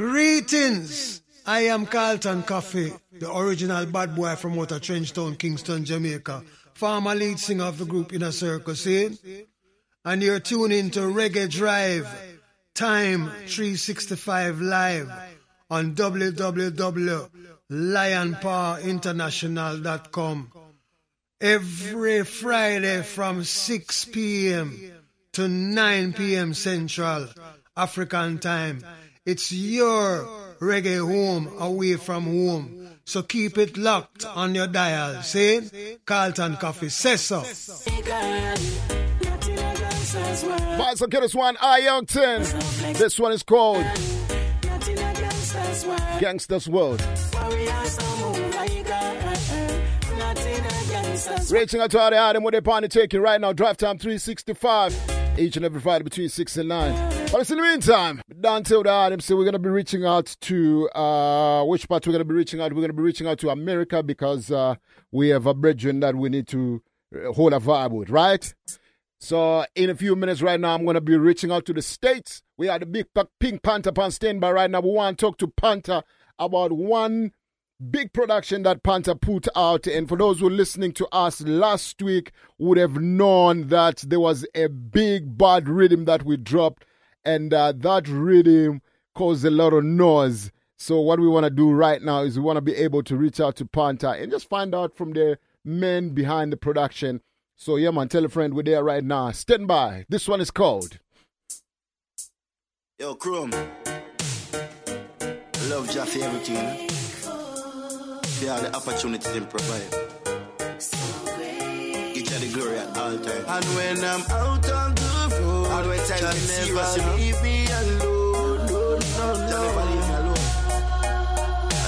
Greetings. I am Carlton Coffee, the original bad boy from Outer Trenchtown, Kingston, Jamaica, former lead singer of the group Inner Circle, see? And you're tuning to Reggae Drive, time 365 live on www.lionpowerinternational.com every Friday from 6 p.m. to 9 p.m. Central African time. It's your reggae home away from home. So keep it locked on your dial. See? Carlton Coffee says so. Boys, okay, this one, I Youngton. This one is called Gangsters World. Reaching out to all the with their party taking right now, drive time 365, each and every Friday between 6 and 9. But in the meantime, down till the so we're going to be reaching out to, uh, which part we're going to be reaching out? We're going to be reaching out to America because uh, we have a brethren that we need to uh, hold a vibe with, right? So in a few minutes right now, I'm going to be reaching out to the States. We are the big Pink Panther on standby right now. We want to talk to Panther about one big production that Panther put out. And for those who are listening to us last week, would have known that there was a big bad rhythm that we dropped, and uh, that rhythm caused a lot of noise. So what we want to do right now is we want to be able to reach out to Panther and just find out from the men behind the production so, yeah, man, tell a friend we're there right now. Stand by. This one is called. Yo, Chrome. Love Jaffe everything. You know? For the opportunities they provide. Each of the glory at all times. And when I'm out on the road, how do I tell you serious, you leave me alone. No, no, no. never leave me alone.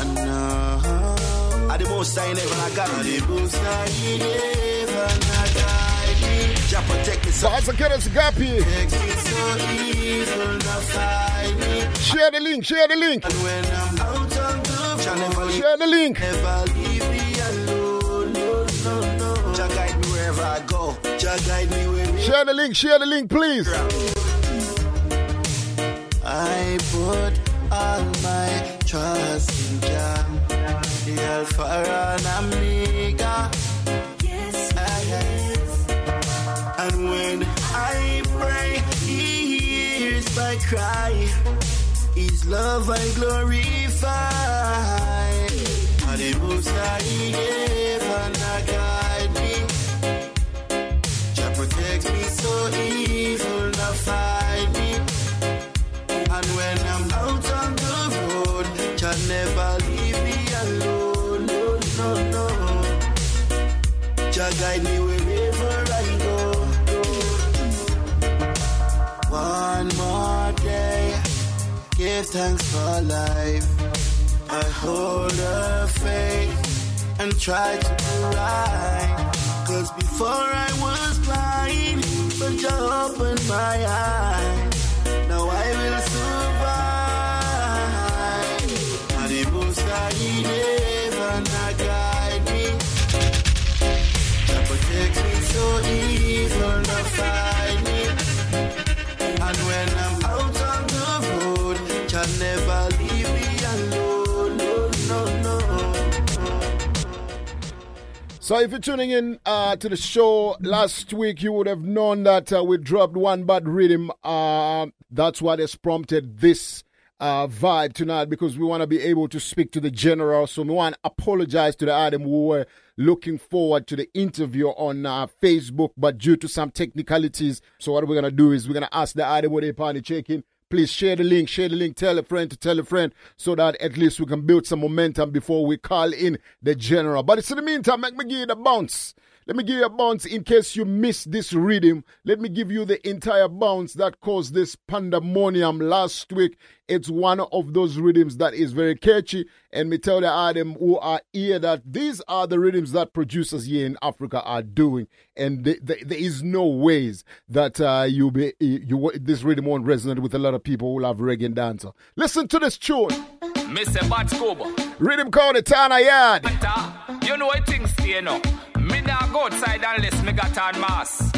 And now, uh, I the most I never I got. The most I never Jah protect me. Boys and girls, Gappy. Share the link, share the link. And when I'm out on the Share the link. Never leave me alone. No, no, no. Jah guide me wherever I go. Jah guide me wherever. Share the link, share the link, please. I put all my trust in Jah, the Alpha and Omega. Yes, yes. And when I pray, He hears my cry. Love I glorify. And the most I heaven I guide me. Jah protects me so evil not find me. And when I'm out on the road, Jah never leave me alone. No, no, no. Jah guide me give thanks for life. I hold a faith and try to do right. Cause before I was blind, but you opened my eyes. So if you're tuning in uh, to the show last week, you would have known that uh, we dropped one bad rhythm. Uh, that's what has prompted this uh, vibe tonight because we want to be able to speak to the general. So we want to apologize to the Adam who were looking forward to the interview on uh, Facebook, but due to some technicalities, so what we're gonna do is we're gonna ask the Adam what they party checking. Please share the link, share the link, tell a friend to tell a friend so that at least we can build some momentum before we call in the general. But it's in the meantime, you the bounce. Let me give you a bounce in case you missed this rhythm. Let me give you the entire bounce that caused this pandemonium last week. It's one of those rhythms that is very catchy. And me tell the Adam who are here that these are the rhythms that producers here in Africa are doing. And the, the, there is no ways that uh, you be you this rhythm won't resonate with a lot of people who love reggae and dancer. Listen to this tune. Mr. Bat. Rhythm called the Tana Yard. You know what things stay now. Go outside unless me got on mass.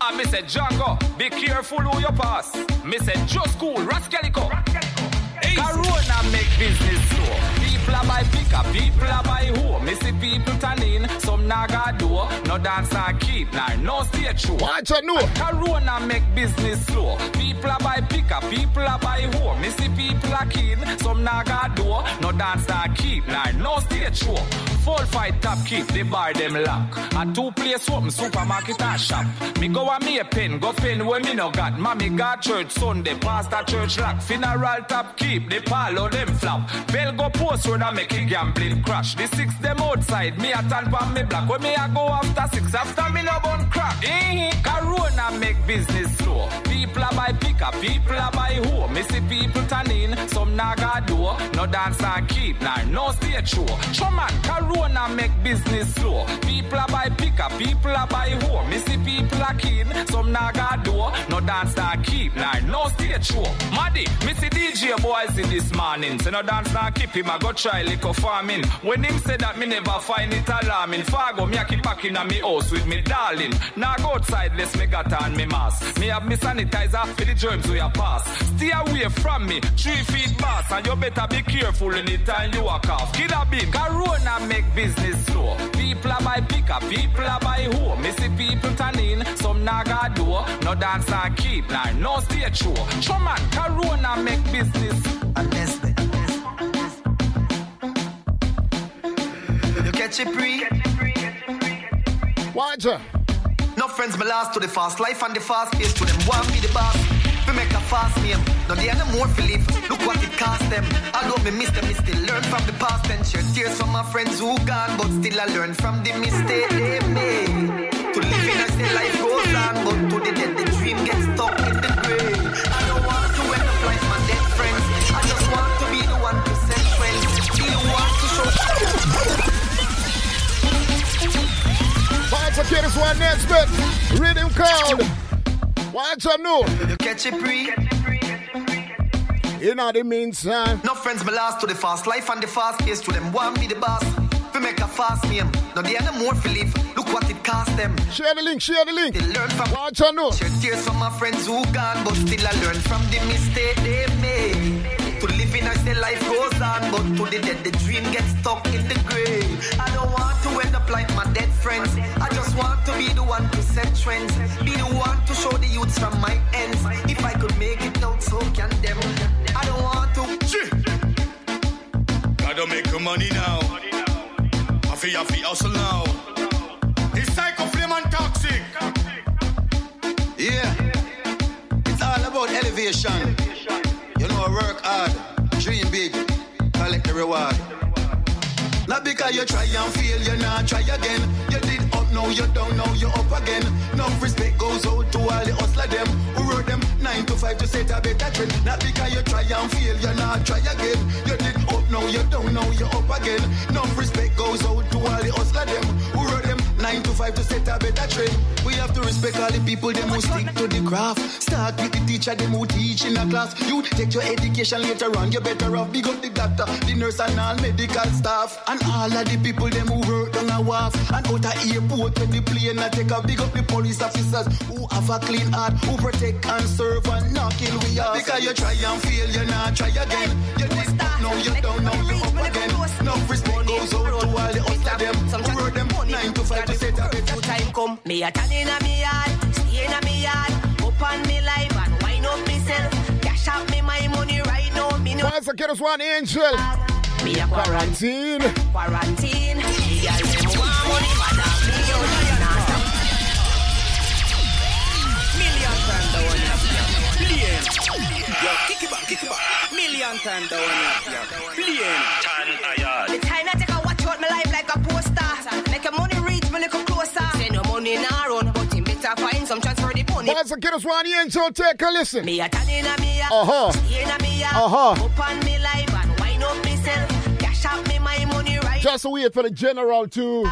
And me say, Django, be careful who you pass. Me say, just cool, Rascalico. Corona business up, people a buy who. Me see people turn in, some naga do. No dance and keep, nah, no stage show. Watch out, no. Corona make business slow. People a buy pick up, people a buy who. Me see people a keen, some naga do. No dance and keep, nah, no stage show. Full fight top keep, they buy them lock. A two place open, supermarket and shop. Me go a me a pen, go pen where me no got. Mommy got church Sunday, pastor church lock. Funeral top keep, the palo them flop. Bell go post road and make it gambling crash. The six them outside, me a tan pan me black. When me a go after six, after me no bun crack. Eh, Corona make business slow. People a buy pickup, people a buy hoe. Me see people turn in, some naga do. No dance and keep, nah, no stage show. Show man, Corona make business slow. People a buy pickup, people a buy hoe. Me see people a keen, some naga do. No dance and keep, nah, no stage show. Maddy, me see DJ boys in this morning. So no dance and keep him, I go try liquor farming. When him say that me never find it alarming. Fargo, me a keep back in a me house with me darling. Now go outside, let's me got on me mask. Me have me sanitizer for the germs we a pass. Stay away from me, three feet pass. And you better be careful anytime you walk off. Kid a bin, Corona make business slow. People a buy pickup, people a buy hoe. Me see people turn in, some naga do. No dance and keep, nah, no stage show. Show man, Corona make business. And Nestle. You catch it pre? Watch out. No friends, me last to the fast life and the fast pace to them. Want me the boss. We make a fast name. No, they are no more live. Look what it cost them. Although me miss them, still learn from the past and share tears from my friends who gone, but still I learn from the mistake they made. To live in a say life goes on, but to the dead, the dream gets stuck Out, this one next bit. Rhythm called. Watch out, no. You catch it pre? You know the meantime. No friends me last to the fast life and the fast pace to them want be the boss. We make a fast name. No they are no more for live. Look what it cost them. Share the link, share the link. They learn from Watch out, no. Share tears from my friends who gone, but still I learn from the mistake they made. To live in a say life goes on, but to the dead the dream gets stuck in the grave. I don't want to end up like my dead friends. I just want to be the one to set trends. Be the one to show the youths from my ends. If I could make it out, so can them. I don't want to. Gotta make the money now. I feel I feel hustle now. It's psycho flame and toxic. Yeah, it's all about elevation. You know, I work hard, dream big, collect the reward. Not because you try and fail, you not try again. You did up now, you down now, you up again. No respect goes out to all the hustler them who wrote them nine to five to set a better trend. Not because you try and fail, you not try again. You did up now, you down now, you up again. No respect goes out to all the hustler them who wrote nine to five to set a better trend. We have to respect all the people them who stick to the craft. Start with the teacher them who teach in a class. You take your education later on, you better off. Big up the doctor, the nurse and all medical staff. And all of the people them who work on a wharf. And out a airport when the plane a take off. Big up the police officers who have a clean heart. Who protect and serve and not kill we off. Because you try and fail, you not try again. You did now you down, now you up again. No respect goes out to all the hustler them. Who wrote them nine to five to set a better time come. Me a tan in a me yard, stay in a me yard, up on me life and wind up myself. Cash out me my money right now. Me no Once again, it's one angel. me a quarantine, Quarantine. quarantine. The girl money, madam. Me yo nah. Million time down here. Plane. Yo, kick it back, kick it back. Million time down here. The time I take a watch out my Say no money nah run, but him better find some transfer the money. Once again, it's one angel. Take a listen. Me a tan in a me yard, Uh-huh. in a me yard, Uh-huh. up on me life and wind up myself. Cash out me my money right Just wait for the general to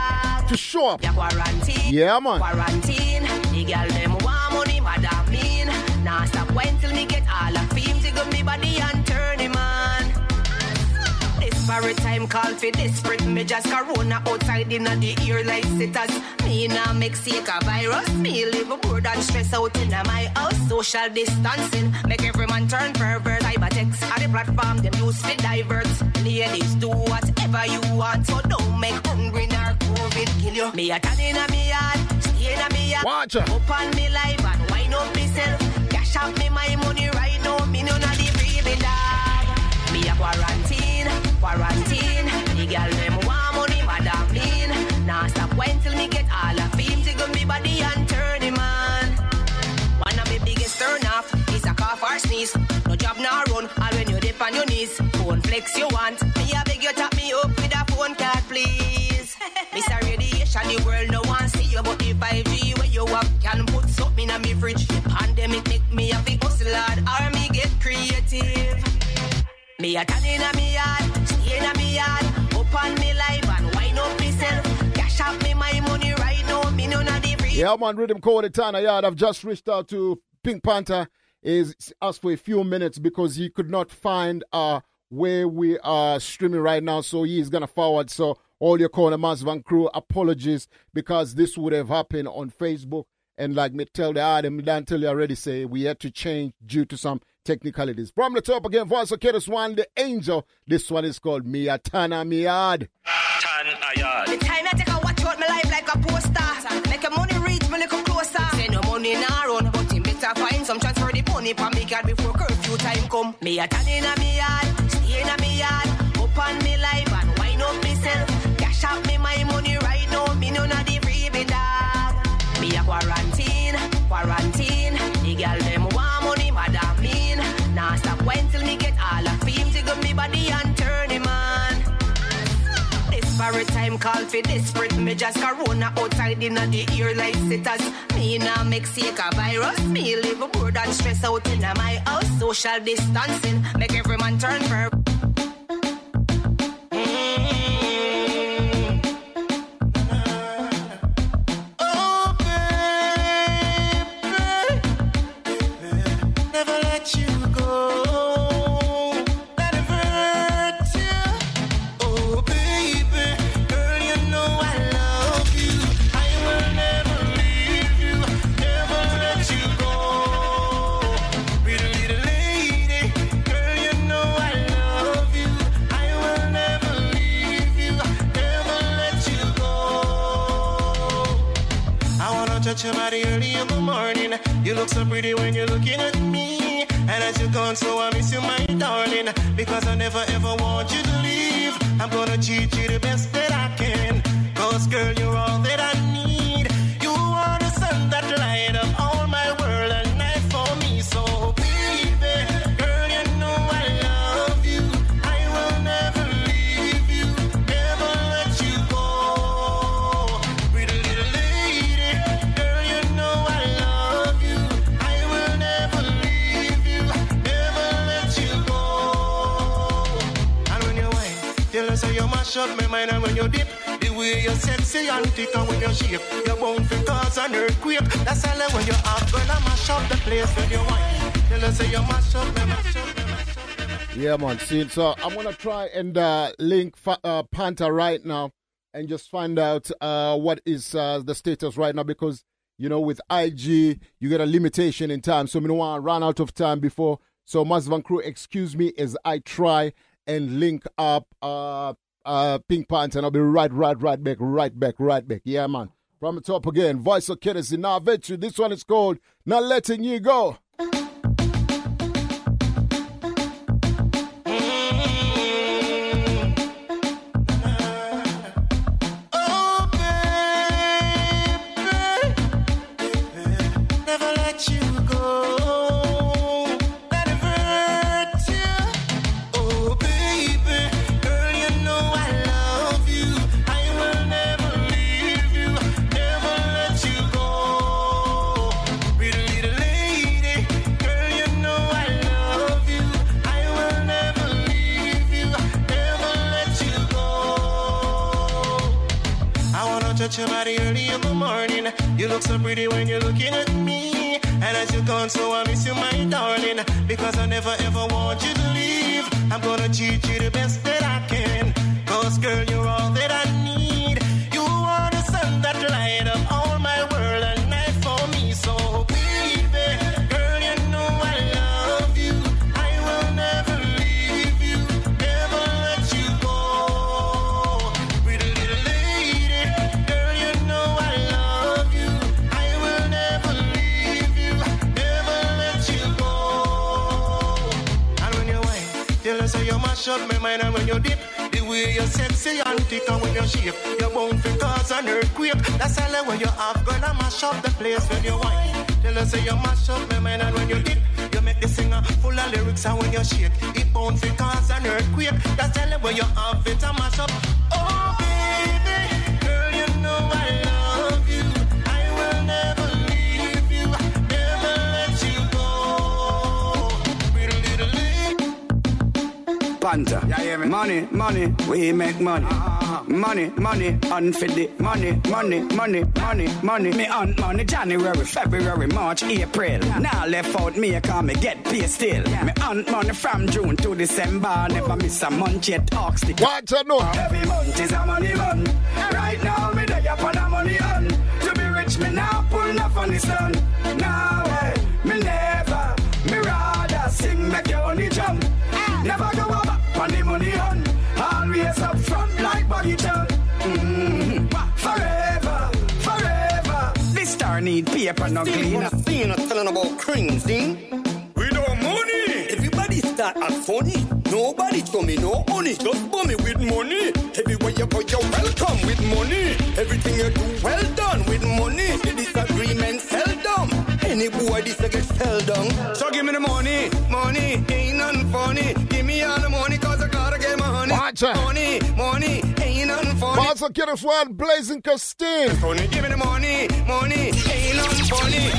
to show up. Yeah, quarantine. Yeah, man. Quarantine. The girl them want money, madam mean. Nah, stop wait till me get all the fame. Jiggle me body and turn him on. Disparate time call for desperate measures. Corona outside in the ear like sitters. Me nah make sick a virus. Me live aboard and stress out in my house. Social distancing make every man turn pervert. Cyber text at the platform them use for divert. Ladies do whatever you want, so don't make hungry nor COVID kill you. Me a tan inna me yard, stay inna me yard. Watch. Up on me life and wind up myself. Cash out me my money right now, me none of the freebie dog. Me a quarantine, quarantine. The girl them want money, madam mean. Now stop wait till me get all the fame. Jiggle me body and turn him on. One of me biggest turn off is a cough or sneeze. No job nor run, all when you dip on your knees. Phone flex you want, me I beg you tap me up with a phone card, please. Miss a radiation, the world no one see you, but the 5G where you up can put something in me fridge. The pandemic make me a big hustle hard, or me get creative. Me a tan inna me yard, me yard, up on me life and wind up myself. Cash out me my money right now, me the. Yeah, man, Rhythm Code Tana Yard. I've just reached out to Pink Panther. Is asked for a few minutes because he could not find uh where we are streaming right now. So he is gonna forward. So all your corner Mass Van crew, apologies because this would have happened on Facebook. And like me tell the Adam, Dan tell you already say we had to change due to some technicalities. From the top again, voice okay, this one, the angel. This one is called Mia Tana Miad. Tan a yard. The time I take a watch out my life like a poster. Make a money reach me little closer. Say no money now run, but him better find some transfer the money for me card before curfew time come. Me a tan inna me yard, stay inna me yard, up on me life and wind up myself. Cash out me my money right now, me none of the freebie dog. Me a quarantine, quarantine. Body and turn him on. Disparate time call for desperate me just corona outside in the ear like sitters. Me sick a virus. Me live a bored and stress out in my house. Social distancing make every man turn for. You look so pretty when you're looking at me. And as you're gone, so I miss you, my darling. Because I never ever want you to leave. I'm gonna treat you the best that I can. Cause girl, you're all that I need. Up my mind, and when you dip, the way you're sexy and thick, and when you shape, you're bound to cause an earthquake. That's all when you have, girl, I mash up the place when you whine. Tell us how you mash up, me mash up, me mash up. Yeah, man. See, so I'm gonna try and uh, link uh, Panther right now and just find out uh, what is uh, the status right now because you know with IG you get a limitation in time, so we don't want to run out of time before. So Mazvan crew, excuse me as I try and link up uh, uh, Pink Panther, and I'll be right, right, right back, right back, right back. Yeah, man. From the top again, voice of courtesy. Now, I bet you this one is called "Not Letting You Go." Your body early in the morning. You look so pretty when you're looking at me. And as you're gone, so I miss you, my darling. Because I never ever want you to leave. I'm gonna treat you the best that I can. Cause girl, you're all that I way you're sexy and thick and when you shape, you're bound to cause an earthquake. That's all when you have gonna mash up the place when you whine. Tell us say you mash up my mind and when you dip, you make the singer full of lyrics and when you shake, it bound to cause an earthquake. That's all when you have it a mash up. Oh baby, girl, you know I love Panther. Money, money, we make money. Uh-huh. Money, money, unfit money, money, money, money, money. Me on money January, February, March, April. Now left out me, call me get paid still. Me on money from June to December. Never miss a month yet. Ox the What to know? Every month is a money month. Right now, me day up on a money on. To be rich, me now pull no funny son. Now, This star need paper, no cleaner. Scene of telling about cream, see? We don't money. Everybody start act funny. Nobody show me no money. Just bomb me with money. Everywhere you go, you're welcome with money. Everything you do, well done with money. The disagreement seldom. Any boy this a get seldom. So give me the money. Money ain't nothing funny. Give me all the money cause I gotta get my honey. Watch out. Money, money ain't nothing funny. Also, get us one blazing Christine. Money, give me the money, money ain't nothing funny.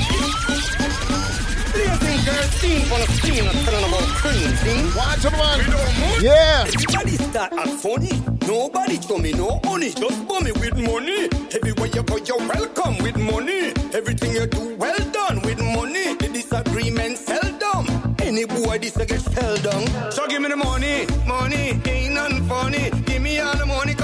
Blazing steam on scene, I'm telling about cream, see? Watch it, man. We don't money. Yeah. Everybody start act funny. Nobody show me no money. Just me with money. Everywhere you go, you're welcome with money. Everything you do, well done with money. The disagreement seldom. Any boy this a get seldom. So give me the money. Money ain't nothing funny. Give me all the money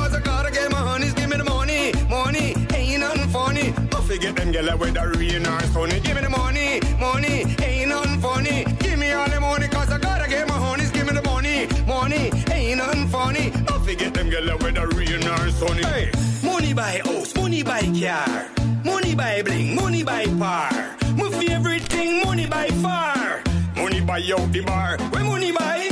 I forget them gyal with the rain or sunny. Give me the money. Money ain't nothing funny. Give me all the money cause I gotta get my honeys. Give me the money. Money ain't nothing funny. I forget them gyal with the rain or sunny. Hey, money buy house, money buy car, money buy bling, money buy par. My favorite thing, money buy far. Money buy out the bar. Buy, money buy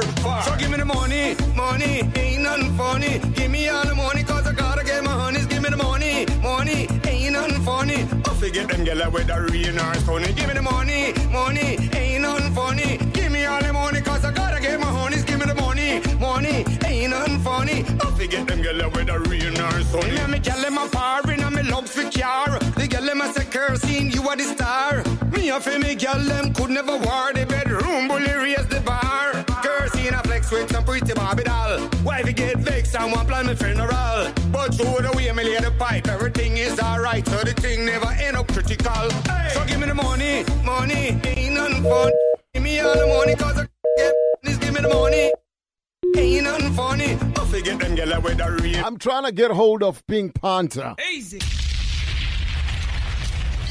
tar. Far. So give me the money, money ain't nothing funny. Give me all the money cause I gotta get my honeys. Give me the money, money ain't nothing funny. I forget them gyal with the rain or sunny. Give me the money, money ain't nothing funny. Give me all the money cause I gotta get my honeys. Give me the money, money ain't nothing funny. I forget them gyal with the rain or sunny. And me gyal them a foreign and me love for car. The gyal them a say kerosene, you are the star. Me and me gyal them could never war the bedroom, bully raise the. Kerosene a flex with some pretty Barbie doll. Wifey get vexed and want plan me funeral. But through the way me lay the pipe, everything is alright, so the thing never end up critical. So give me the money, money ain't nothing fun. Give me all the money cause I get this, give me the money. Ain't nothing funny. I forget them gyal with the rain. I'm trying to get hold of Pink Panther. Easy.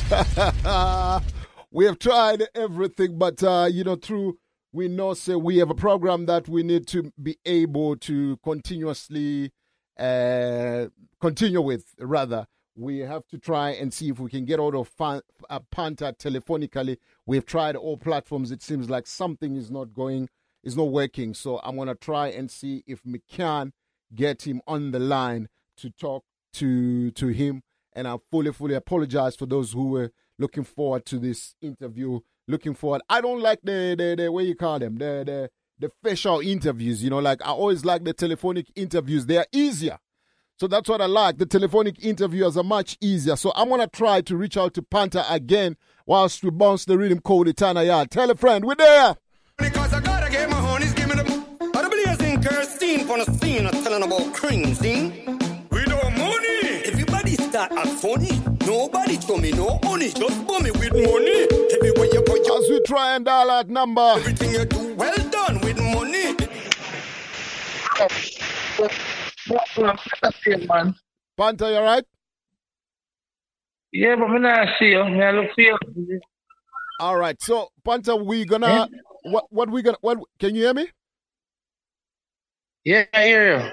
we have tried everything, but uh, you know, through we know say we have a program that we need to be able to continuously uh, continue with. Rather, we have to try and see if we can get out of fan, uh, Panther telephonically. We've tried all platforms. It seems like something is not going, is not working. So I'm gonna try and see if we can get him on the line to talk to to him. And I fully, fully apologize for those who were looking forward to this interview. Looking forward. I don't like the the, the what you call them the the the facial interviews. You know, like I always like the telephonic interviews. They are easier. So that's what I like. The telephonic interviews are much easier. So I'm gonna try to reach out to Panther again whilst we bounce the rhythm code Etana Yard. Tell a friend, we're there. Because I gotta get my give me the. Blazing kerosene on the scene, I'm telling about? We don't money. Everybody start act funny. Nobody show me no money. Just bomb me with money. Everywhere you go, you As we try and dial that number. everything you do, well done with money. man. Panther, you alright? Yeah, but me not see you. Me I look for you. All right. So Panther, we gonna what what we gonna what can you hear me? Yeah, I hear you.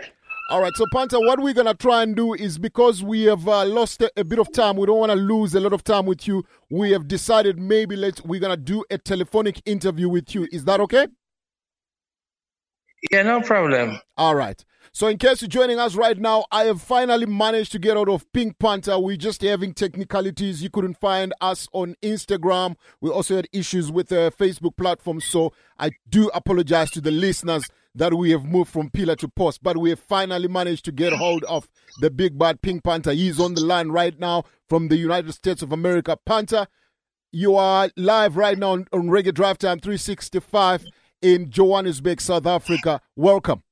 All right, so Panther, what we're gonna try and do is because we have uh, lost a, a bit of time, we don't want to lose a lot of time with you. We have decided maybe let's we're gonna do a telephonic interview with you. Is that okay? Yeah, no problem. All right. So, in case you're joining us right now, I have finally managed to get out of Pink Panther. We're just having technicalities. You couldn't find us on Instagram. We also had issues with the Facebook platform. So, I do apologize to the listeners that we have moved from pillar to post. But we have finally managed to get hold of the big bad Pink Panther. He's on the line right now from the United States of America. Panther, you are live right now on, on Reggae Drive Time 365 in Johannesburg, South Africa. Welcome.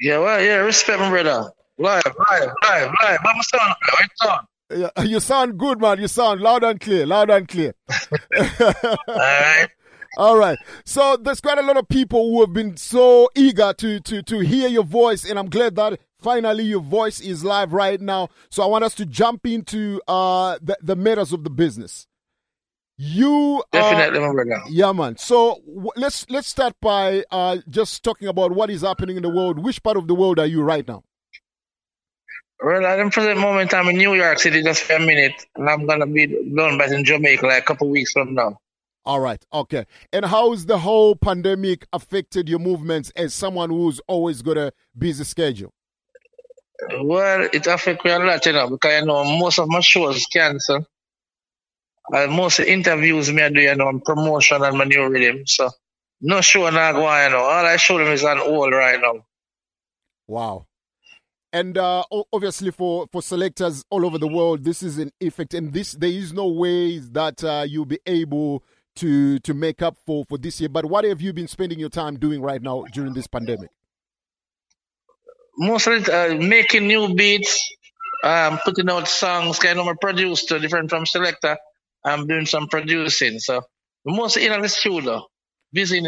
Yeah, well, yeah, respect my brother. Live, live, live, live. But my son, how you sound? Yeah, you sound good, man. You sound loud and clear, loud and clear. All right. All right. So there's quite a lot of people who have been so eager to to to hear your voice, and I'm glad that finally your voice is live right now. So I want us to jump into uh the, the matters of the business. You Definitely, my brother. yeah, man. So w- let's let's start by uh just talking about what is happening in the world. Which part of the world are you right now? Well, at the present moment, I'm in New York City just for a minute, and I'm gonna be done back in Jamaica like a couple weeks from now. All right, okay. And how's the whole pandemic affected your movements as someone who's always got a busy schedule? Well, it affects me a lot, you know, because you know most of my shows cancel. And most interviews me I do, you know, on promotion and my new rhythm. So no show not going, you know. All I show them is on hold right now. Wow. And uh, obviously, for, for selectors all over the world, this is an effect, and this there is no ways that uh, you'll be able to to make up for for this year. But what have you been spending your time doing right now during this pandemic? Mostly uh, making new beats, um, putting out songs, kind of a producer, different from selector. I'm doing some producing. So mostly in the studio, busy in.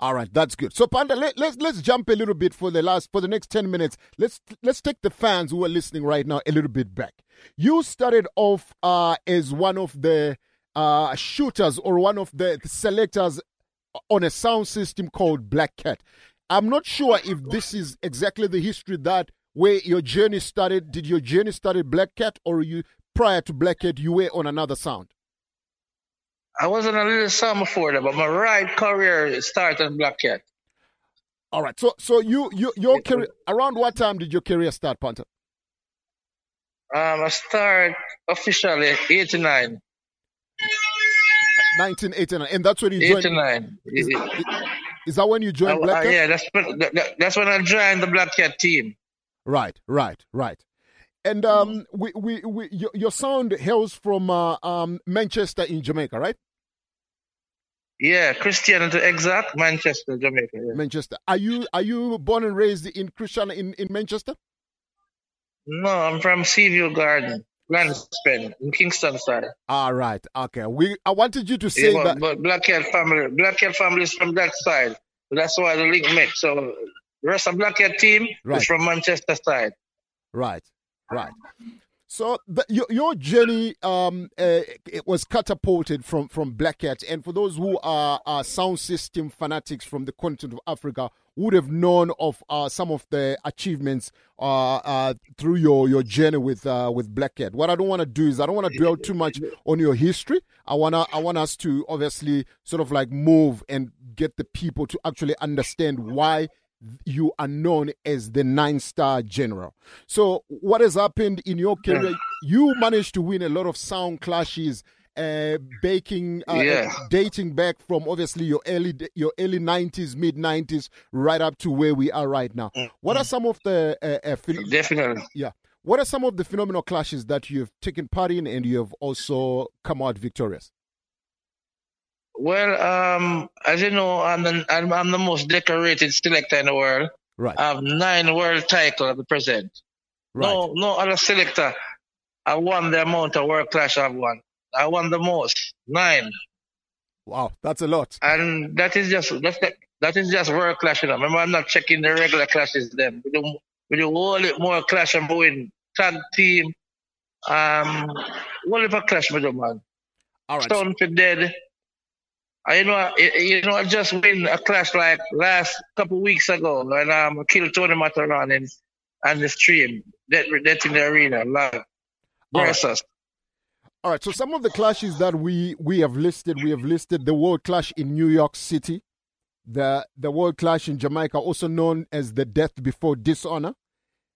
All right, that's good. So, Panda, let, let's let's jump a little bit for the last for the next ten minutes. Let's let's take the fans who are listening right now a little bit back. You started off uh, as one of the uh, shooters or one of the selectors on a sound system called Black Cat. I'm not sure if this is exactly the history that where your journey started. Did your journey started Black Cat, or you prior to Black Cat you were on another sound? I was on a little song before that, but my right career started on Black Cat. All right. So so you you your career around what time did your career start, Panther? Um, I start officially 89. 1989, and that's when you joined. 89. Is, is that when you joined Uh, Black uh, yeah, that's that- that's when I joined the Black Cat team. Right, right, right. And um, we, we, we, your, your sound hails from uh, um, Manchester in Jamaica, right? Yeah, Christiana to exact, Manchester, Jamaica. yeah. Manchester. Are you are you born and raised in Christiana in, in Manchester? No, I'm from Seaview Garden, Lanspen, in Kingston side. All right, okay. We I wanted you to say Yeah, but, that. but Black Cat family, Black Cat family is from that side. That's why the link met. So the rest of Black Cat team Right. is from Manchester side. Right, right. So the, your your journey um uh, it was catapulted from from Black Cat, and for those who are, are sound system fanatics from the continent of Africa, would have known of uh, some of the achievements uh, uh, through your, your journey with uh, with Black Cat. What I don't want to do is I don't want to dwell too much on your history. I wanna I want us to obviously sort of like move and get the people to actually understand why you are known as the nine star general. So, what has happened in your career? You managed to win a lot of sound clashes, uh, baking, uh, Yeah. dating back from obviously your early your early nineties, mid nineties, right up to where we are right now. What are some of the uh, uh, phen- Definitely. yeah? What are some of the phenomenal clashes that you have taken part in and you have also come out victorious? Well, um, as you know, I'm the, I'm, I'm the most decorated selector in the world. Right. I have nine world titles at the present. Right. No, no other selector. I won the amount of world clash I've won. I won the most, nine, Wow, that's a lot. and that is just that's that, that is just world clash. You know. Remember, I'm not checking the regular clashes. Then we do we do all it more clash and win tag team. Um, what if a clash with man? All right. Stone for dead. I you know, I- you know, I just win a clash like last couple weeks ago when um I killed Tony Matterhorn in on the stream. That that in the arena live All right. versus. All right. So some of the clashes that we we have listed, we have listed the World Clash in New York City, the the World Clash in Jamaica, also known as the Death Before Dishonor,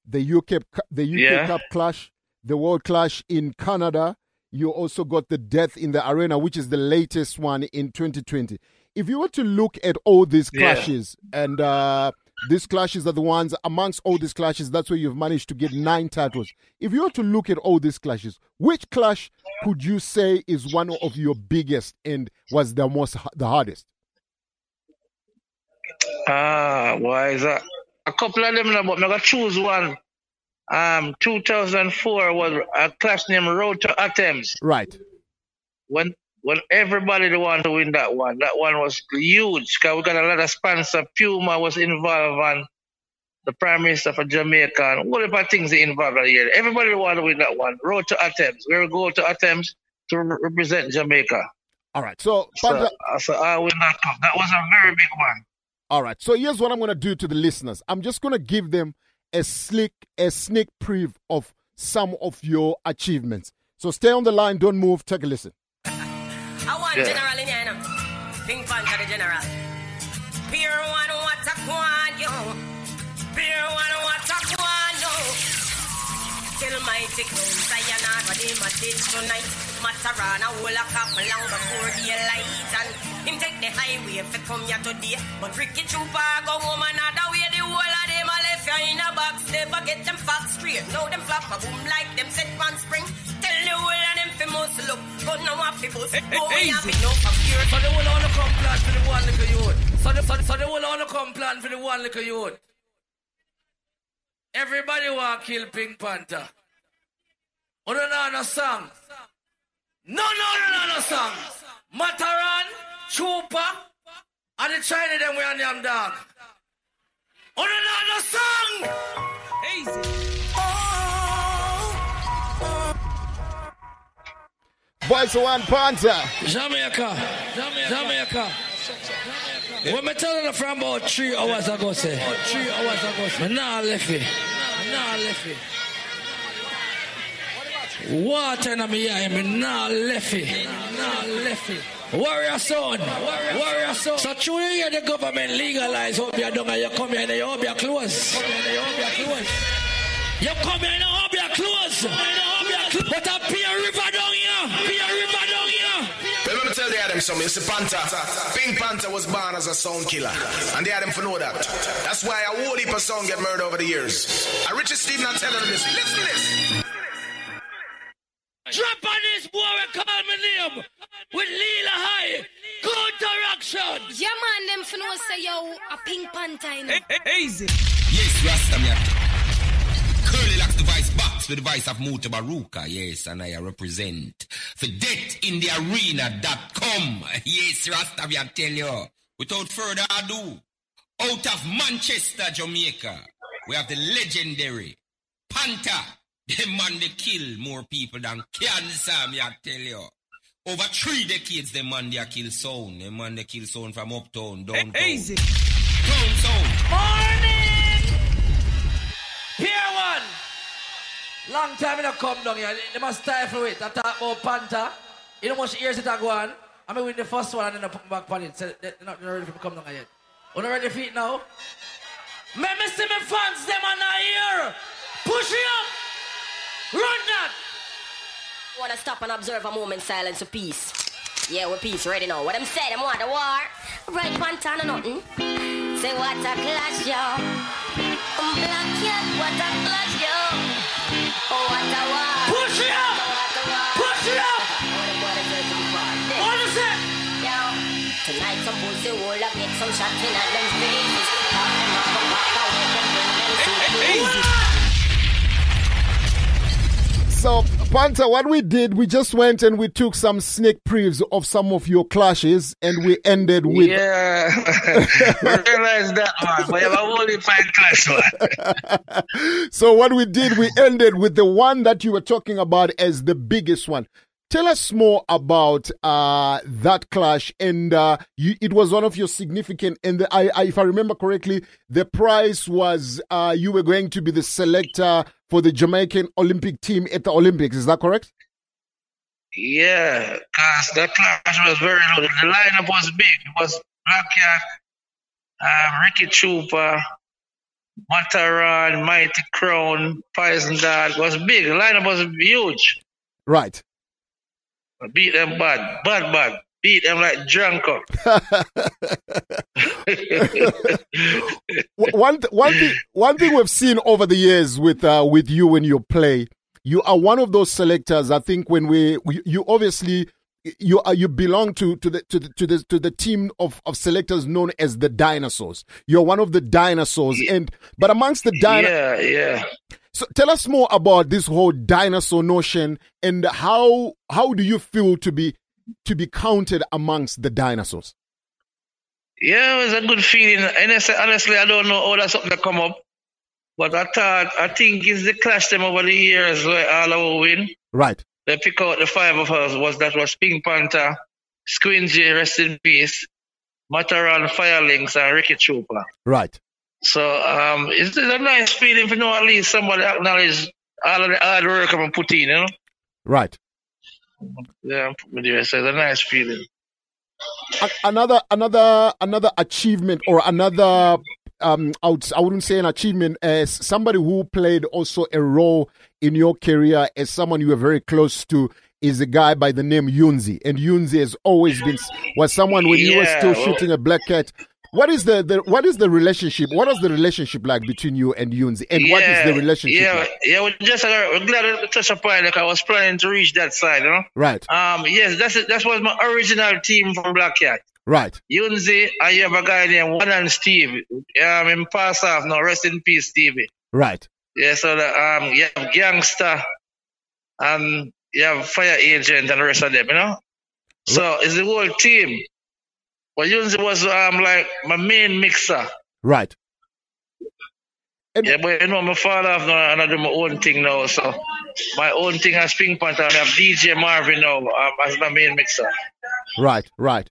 the UK the UK Yeah. Cup Clash, the World Clash in Canada. You also got the Death in the Arena, which is the latest one in 2020. If you were to look at all these Yeah. clashes, and uh, these clashes are the ones amongst all these clashes, that's where you've managed to get nine titles. If you were to look at all these clashes, which clash could you say is one of your biggest and was the most the hardest? Ah, why is that? A couple of them, but I'm gonna choose one. Um, 2004 was a clash named Road to Athens. Right. When when everybody wanted to win that one, that one was huge. Cause we got a lot of sponsor. Puma was involved, and the Prime Minister for Jamaica, and all of things they involved here. Everybody wanted to win that one. Road to Athens. We will go to Athens to re- represent Jamaica. All right. So, So, uh, so I win that cup. That was a very big one. all right. So here's what I'm going to do to the listeners. I'm just going to give them a slick a sneak preview of some of your achievements. So stay on the line. Don't move. Take a listen. I want Yeah. general in here, you know. Pink the general. Pure one, what a quan, yo. Pure one, what a quan, yo. Tell mighty crown, sayonara, they my ditch oh, tonight. Matarana, hold a couple long before daylight. And him take the highway if come here today. But Ricky Trooper go home another way. The whole of them a left you in a box. Never get them facts straight. Now them flop a boom like them set one spring. Tell the whole of them fi muscle up. But now I fi bust. Go we have fear. So they will only come plan for the one little youth. So they, so, so they will only come plan for the one little youth. Everybody want to kill Pink Panther. Oh, no, no, no song. No, no, no, no, no song. Matterhorn, Chupa, and the China them we on them dog. Oh, no, no, no song. Easy. Voice of One Panther. Jamaica. Jamaica. When me tell you from about three hours ago, say. Three hours ago, say. Me nah left it. Me nah left it. Water in me eye, me nah it. Warrior son, warrior son. So true you hear the government legalize hope you're done and you come here and you hope you're close. You come here and you hope. You close. But a Pia River down here. Pia River down here. Let me tell the Adam something. It's a Panther. Pink Panther was born as a sound killer. And the Adam for know that. That's why a whole heap of sound get murdered over the years. And Richard Steve not telling them this. Listen to this. Drop on this boy and call me name with Leela High. Counteraction. Yeah, man, them for no say yo a pink panther. You know? Easy. Yes, Rasta me. Curly locks the vice box with the vice of Mutabaruka. Yes, and I represent for death in the arena.com. Yes, Rasta me, I tell you. Without further ado, out of Manchester, Jamaica, we have the legendary Panther. Them man they kill more people than cancer, me I tell you. Over three decades, the man they kill sound. Them man they kill sound from uptown, downtown. Easy. Down sound. Morning. Here one. Long time in a come down here. They must stifle it. I talk about Panther. You know how much years it a go on? I mean win the first one and then I put back on it. So they- they're not ready for come down yet. Are not ready for it now? Me, me see me fans, them are not here. Push it up. Run that. Wanna stop and observe a moment silence of peace. Yeah, we're peace ready now. What them say, them want the war. Right, Pantana, nothing. Say what a clash, yo. Um, Black cat, what a clash, yo. Oh, what a war. Push it up. What a war. Push it up. What is it? Yo, tonight some pussy will up, get some shots in at them faces. So, Panther, what we did, we just went and we took some sneak previews of some of your clashes, and we ended with. Yeah, realize that. But you have a only five clash one. so, what we did, we ended with the one that you were talking about as the biggest one Tell us more about uh, that clash, and uh, you, it was one of your significant. And the, I, I, if I remember correctly, the prize was uh, you were going to be the selector for the Jamaican Olympic team at the Olympics. Is that correct? Yeah, because the clash was very loaded. The lineup was big. It was Black Cat, um, Ricky Trooper, Matterhorn, Mighty Crown, Poison. It was big. The lineup was huge. Right. Beat them bad, bad, bad. Beat them like drunker. one one thing one thing we've seen over the years with uh, with you when you play, you are one of those selectors. I think when we, we you obviously you are you belong to to the to the to the to the team of of selectors known as the dinosaurs. You're one of the dinosaurs, and but amongst the dinosaurs, Yeah, yeah. So tell us more about this whole dinosaur notion and how how do you feel to be to be counted amongst the dinosaurs? Yeah, it was a good feeling. And I say, honestly, I don't know how that's something to come up. But I thought, I think it's the clash them over the years where all our win. Right. They pick out the five of us was that was Pink Panther, Squingy, rest in peace, Matterhorn, Firelinks, and Ricky Trooper. Right. So um, it's, it's a nice feeling to know at least somebody acknowledge all of the hard work I'm put in, you know? Right. Yeah. So it's a nice feeling. Another another another achievement or another um I, would, I wouldn't say an achievement as somebody who played also a role in your career as someone you were very close to is a guy by the name Yunzi and Yunzi has always been was someone when you were Yeah, still well- shooting a black cat what is the, the what is the relationship what is the relationship like between you and Yunzi and what is the relationship Yeah, like yeah. We're just uh, we're glad to touch upon it. Like I was planning to reach that side, you know. right Um, yes, that's it. That was my original team from Black Cat. right Yunzi, and you have a guy named One and Steve. Um, in pass off now. Rest in peace, Stevie. right Yeah, so the, um, you have Gangster, and you have Fire Agent, and the rest of them, you know. So it's the whole team. But Yunzi was um like my main mixer. right yeah, but you know, my father have now, and I do my own thing now. So my own thing as Pink Panther, I have DJ Marvin now um, as my main mixer. Right, right.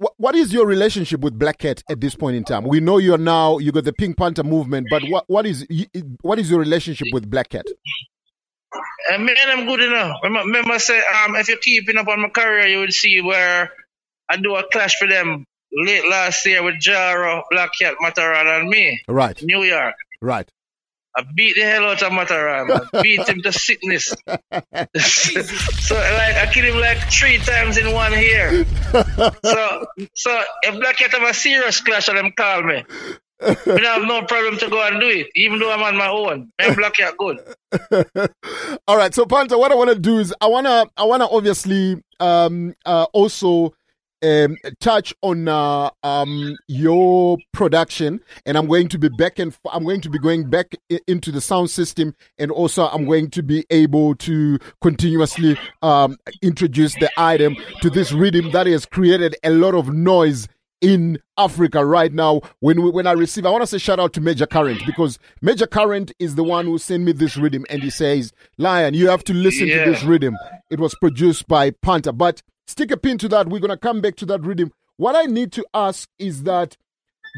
What, what is your relationship with Black Cat at this point in time? We know you're now you got the Pink Panther movement, but what what is what is your relationship with Black Cat? And me and I'm good enough. Remember, remember say, um, if you're keeping up on my career, you will see where I do a clash for them late last year with Jaro, Black Cat, Matterhorn, and me. Right, New York. right. I beat the hell out of Matterhorn, man. beat him to sickness. so, like, I killed him like three times in one year. so, so if Black Cat have a serious clash, them call me. I have no problem to go and do it, even though I'm on my own. I'm good. All right, so Panta, what I want to do is I wanna I wanna obviously um uh also um touch on uh um your production and I'm going to be back and I'm going to be going back i- into the sound system and also I'm going to be able to continuously um introduce the item to this rhythm that has created a lot of noise in Africa right now. When we, when I receive, I want to say shout out to Major Current because Major Current is the one who sent me this rhythm, and he says, "Lion, you have to listen Yeah. to this rhythm." It was produced by Panther, but stick a pin to that. We're gonna come back to that rhythm. What I need to ask is that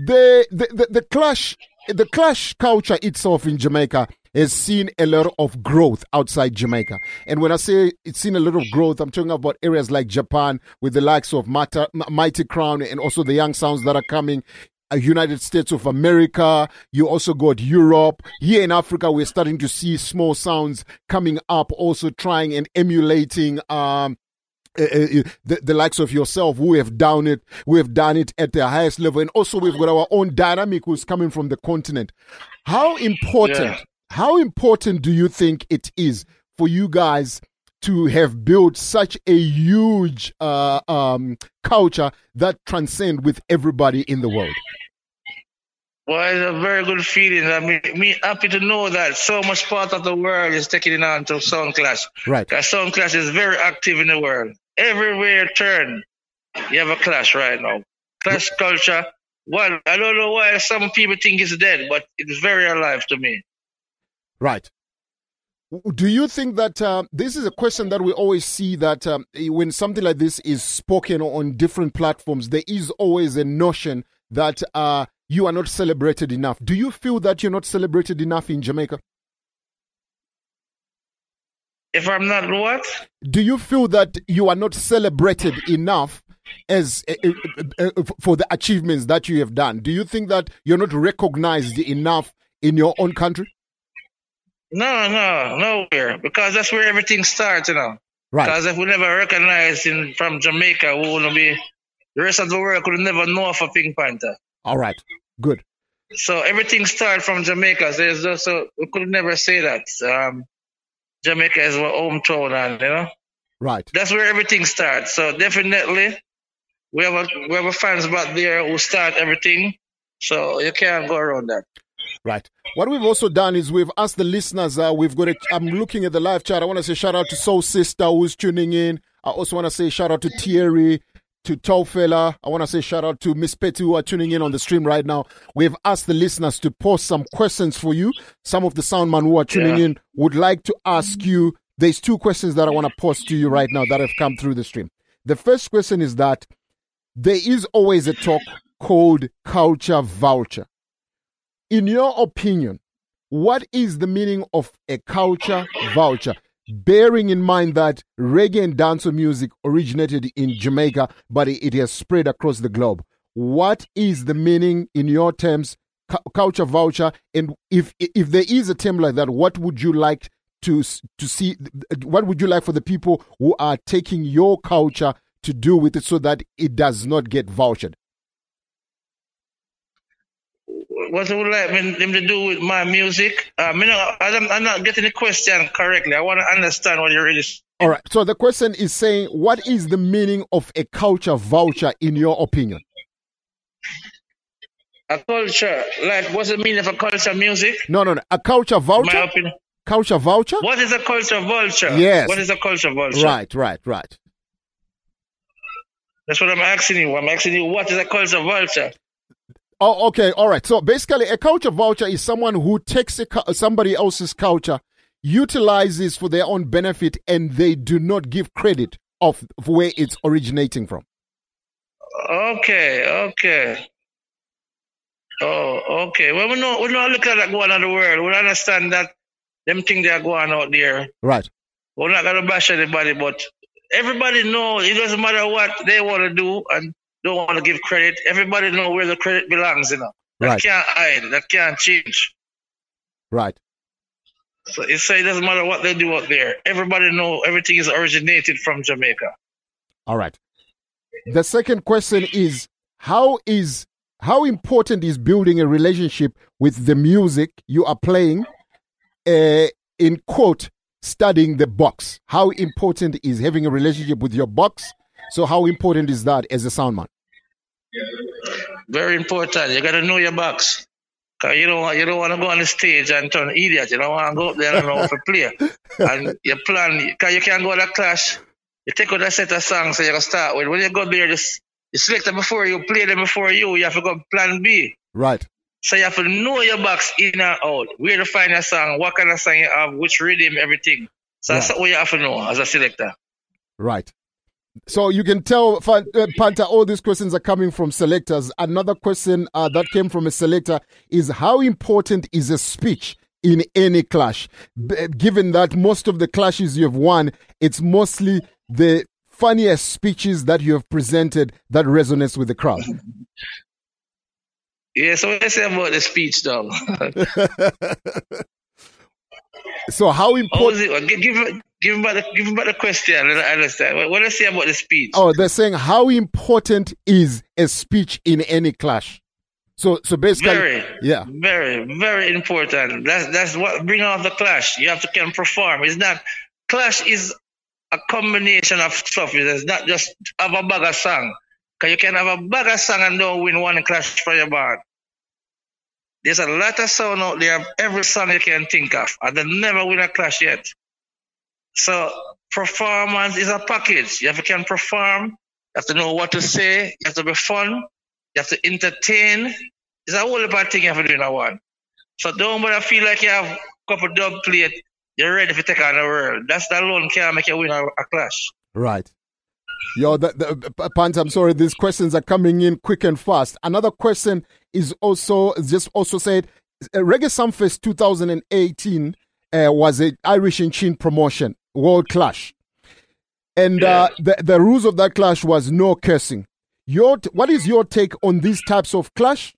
the the the, the clash the clash culture itself in Jamaica has seen a lot of growth outside Jamaica. And when I say it's seen a lot of growth, I'm talking about areas like Japan with the likes of Mata, Mighty Crown and also the young sounds that are coming. Uh, United States of America, you also got Europe. Here in Africa, we're starting to see small sounds coming up, also trying and emulating um, uh, uh, the, the likes of yourself who have done it we have done it at the highest level. And also we've got our own dynamic who's coming from the continent. How important Yeah. how important do you think it is for you guys to have built such a huge uh, um, culture that transcend with everybody in the world Well, it's a very good feeling. I mean, me happy to know that so much part of the world is taking it on to Sound Clash. right Because Sound Clash is very active in the world. Everywhere you turn, you have a clash right now. Clash culture. Well, I don't know why some people think it's dead, but it's very alive to me. right Do you think that uh, this is a question that we always see that um, when something like this is spoken on different platforms, there is always a notion that uh, you are not celebrated enough. Do you feel that you're not celebrated enough in Jamaica? If I'm not what? Do you feel that you are not celebrated enough as uh, uh, uh, for the achievements that you have done? Do you think that you're not recognized enough in your own country? No, no, nowhere. Because that's where everything starts, you know. Right. Because if we never recognize in from Jamaica, we wouldn't be the rest of the world could never know of a Pink Panther. All right. Good. So everything started from Jamaica. So there's just so we could never say that. Um, Jamaica is our hometown, and you know. Right. That's where everything starts. So definitely, we have a we have a fans back there who start everything. So you can't go around that. Right. What we've also done is we've asked the listeners. Uh, we've got. A, I'm looking at the live chat. I want to say shout out to Soul Sister who's tuning in. I also want to say shout out to Thierry, to Tolfella. I want to say shout out to Miss Petty who are tuning in on the stream right now. We've asked the listeners to post some questions for you. Some of the soundman who are tuning Yeah. in would like to ask you. There's two questions that I want to post to you right now that have come through the stream. The first question is that there is always a talk called culture voucher. In your opinion, what is the meaning of a culture voucher? Bearing in mind that reggae and dancehall music originated in Jamaica, but it has spread across the globe. What is the meaning, in your terms, culture voucher? And if if there is a term like that, what would you like to to see? What would you like for the people who are taking your culture to do with it, so that it does not get vouchered? What would you like them to do with my music? Uh, I'm, I'm not getting the question correctly. I want to understand what you're really saying. All right. So the question is saying, what is the meaning of a culture voucher in your opinion? A culture, like what's the meaning of a culture music? No, no, no. A culture voucher. My opinion. Culture voucher. What is a culture vulture? Yes. What is a culture vulture? Right, right, right. That's what I'm asking you. I'm asking you, what is a culture vulture? Oh, okay. All right. So basically, a culture voucher is someone who takes a, somebody else's culture, utilizes for their own benefit, and they do not give credit of of where it's originating from. Okay, okay. Oh, okay. Well, we know we know look at that going on the world. We understand that them things that are going out there. Right. We're not gonna bash anybody, but everybody know it doesn't matter what they want to do and don't want to give credit. Everybody know where the credit belongs. You know that Right. can't hide. That can't change. Right. So it say it doesn't matter what they do out there. Everybody know everything is originated from Jamaica. All right. The second question is how is how important is building a relationship with the music you are playing uh, in quote studying the box how important is having a relationship with your box so how important is that as a soundman Very important. You gotta know your box. Cause you don't want you don't want to go on the stage and turn idiot. You don't want to go up there and know how to play. And you plan. Cause you can't go to clash. You take out a set of songs so you can start with. When you go there, just you select them before you play them before you. You have to go plan B. right So you have to know your box in and out. Where to find a song, what kind of song you have, which rhythm, everything. So that's what you have to know as a selector. right so you can tell uh, panther all these questions are coming from selectors another question uh, that came from a selector is how important is a speech in any clash B- given that most of the clashes you have won it's mostly the funniest speeches that you have presented that resonates with the crowd Yeah, so you say about the speech, dog? so how important it? Give, give, him the, give back the question. I understand. What, what do you say about the speech? oh they're saying how important is a speech in any clash so so basically Very, yeah very, very important. That's that's what bring out the clash. You have to can perform. It's not clash is a combination of stuff. It's not just have a bag of song. Cause you can have a bag of song and don't win one clash for your band. There's a lot of sound out there. Every song you can think of, and they never win a clash yet. So performance is a package. You have to can perform. You have to know what to say. You have to be fun. You have to entertain. It's a whole of thing you have to do in a one. So don't bother feel like you have a couple dub plate. you're ready to take on the world. That's that alone can't make you win a, a clash. Right. Yo, the, the, I'm sorry, these questions are coming in quick and fast. Another question is also just also said uh, Reggae Sumfest 2018 uh, was a Irish and Chin promotion, World Clash. And uh, the, the rules of that clash was no cursing. Your t- what is your take on these types of clash?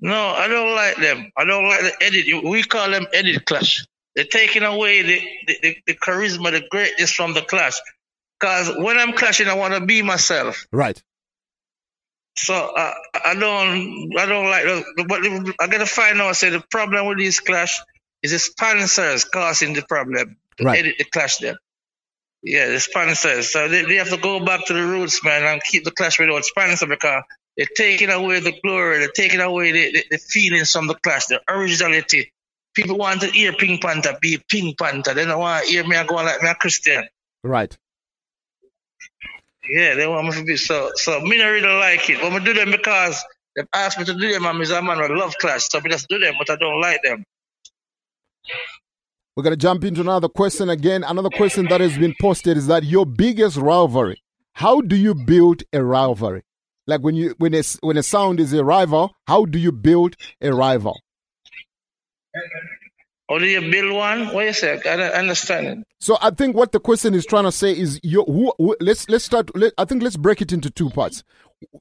No, I don't like them. I don't like the edit. We call them edit clash. They're taking away the, the, the, the charisma, the greatness from the clash. Because when I'm clashing, I want to be myself. Right. So uh, I don't, I don't like. the- But I gotta find out. Say the problem with this clash is the sponsors causing the problem. Right. edit the clash them. Yeah, the sponsors. So they, they have to go back to the roots, man, and keep the clash without sponsor because they're taking away the glory, they're taking away the, the, the feelings from the clash, the originality. People want to hear Pink Panther be Pink Panther. They don't want to hear me going like me a Christian. Right. Yeah, they want me to be so. So me not really like it. But I do them because they asked me to do them. I'm a man with love class, so I just do them, but I don't like them. We're to jump into another question again. Another question that has been posted is that your biggest rivalry. How do you build a rivalry? Like when you when a when a sound is a rival, how do you build a rival? Or do you build one? What you say? I don't understand it. So I think what the question is trying to say is your who, who let's let's start let, I think let's break it into two parts.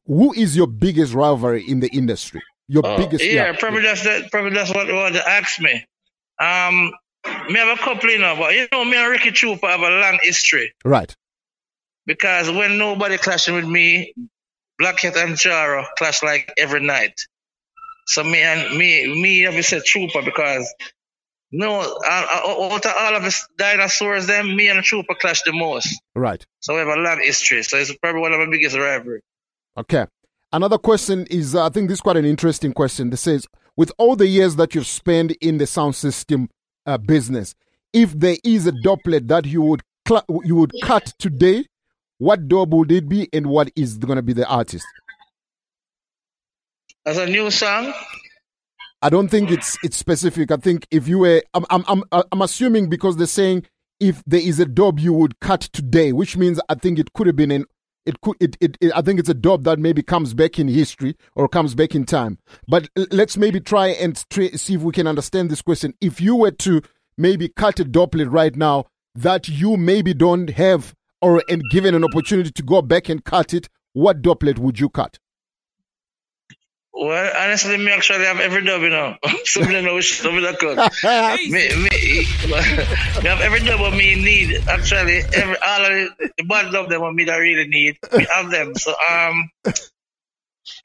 Who is your biggest rivalry in the industry? Your Oh, biggest yeah, probably that's that. Probably that's what what they want to ask me. Um, me have a couple, you know, but you know, me and Ricky Trooper have a long history Right. because when nobody clashing with me, Black Cat and Jaro clash like every night. So me and me, me obviously Trooper because no, out of all of us dinosaurs, them me and the Trooper clash the most. Right. So we have a long history. So it's probably one of my biggest rivalry. Okay. Another question is uh, I think this is quite an interesting question. That says, with all the years that you've spent in the sound system uh, business, if there is a doublet that you would cl- you would cut today, what dub would it be, and what is going to be the artist? As a new song, I don't think it's it's specific. I think if you were, I'm I'm I'm, uh, I'm assuming because they're saying if there is a dub you would cut today, which means I think it could have been an it could it, it, it I think it's a dub that maybe comes back in history or comes back in time. But let's maybe try and tra- see if we can understand this question. If you were to maybe cut a doublet right now that you maybe don't have or and given an opportunity to go back and cut it, what doublet would you cut? Well, honestly, me actually have every dub, you know. so me don't know which that cut. me, me, me have every dub what me need. Actually, every all of the, the bad dub them what me that really need. We have them. So um,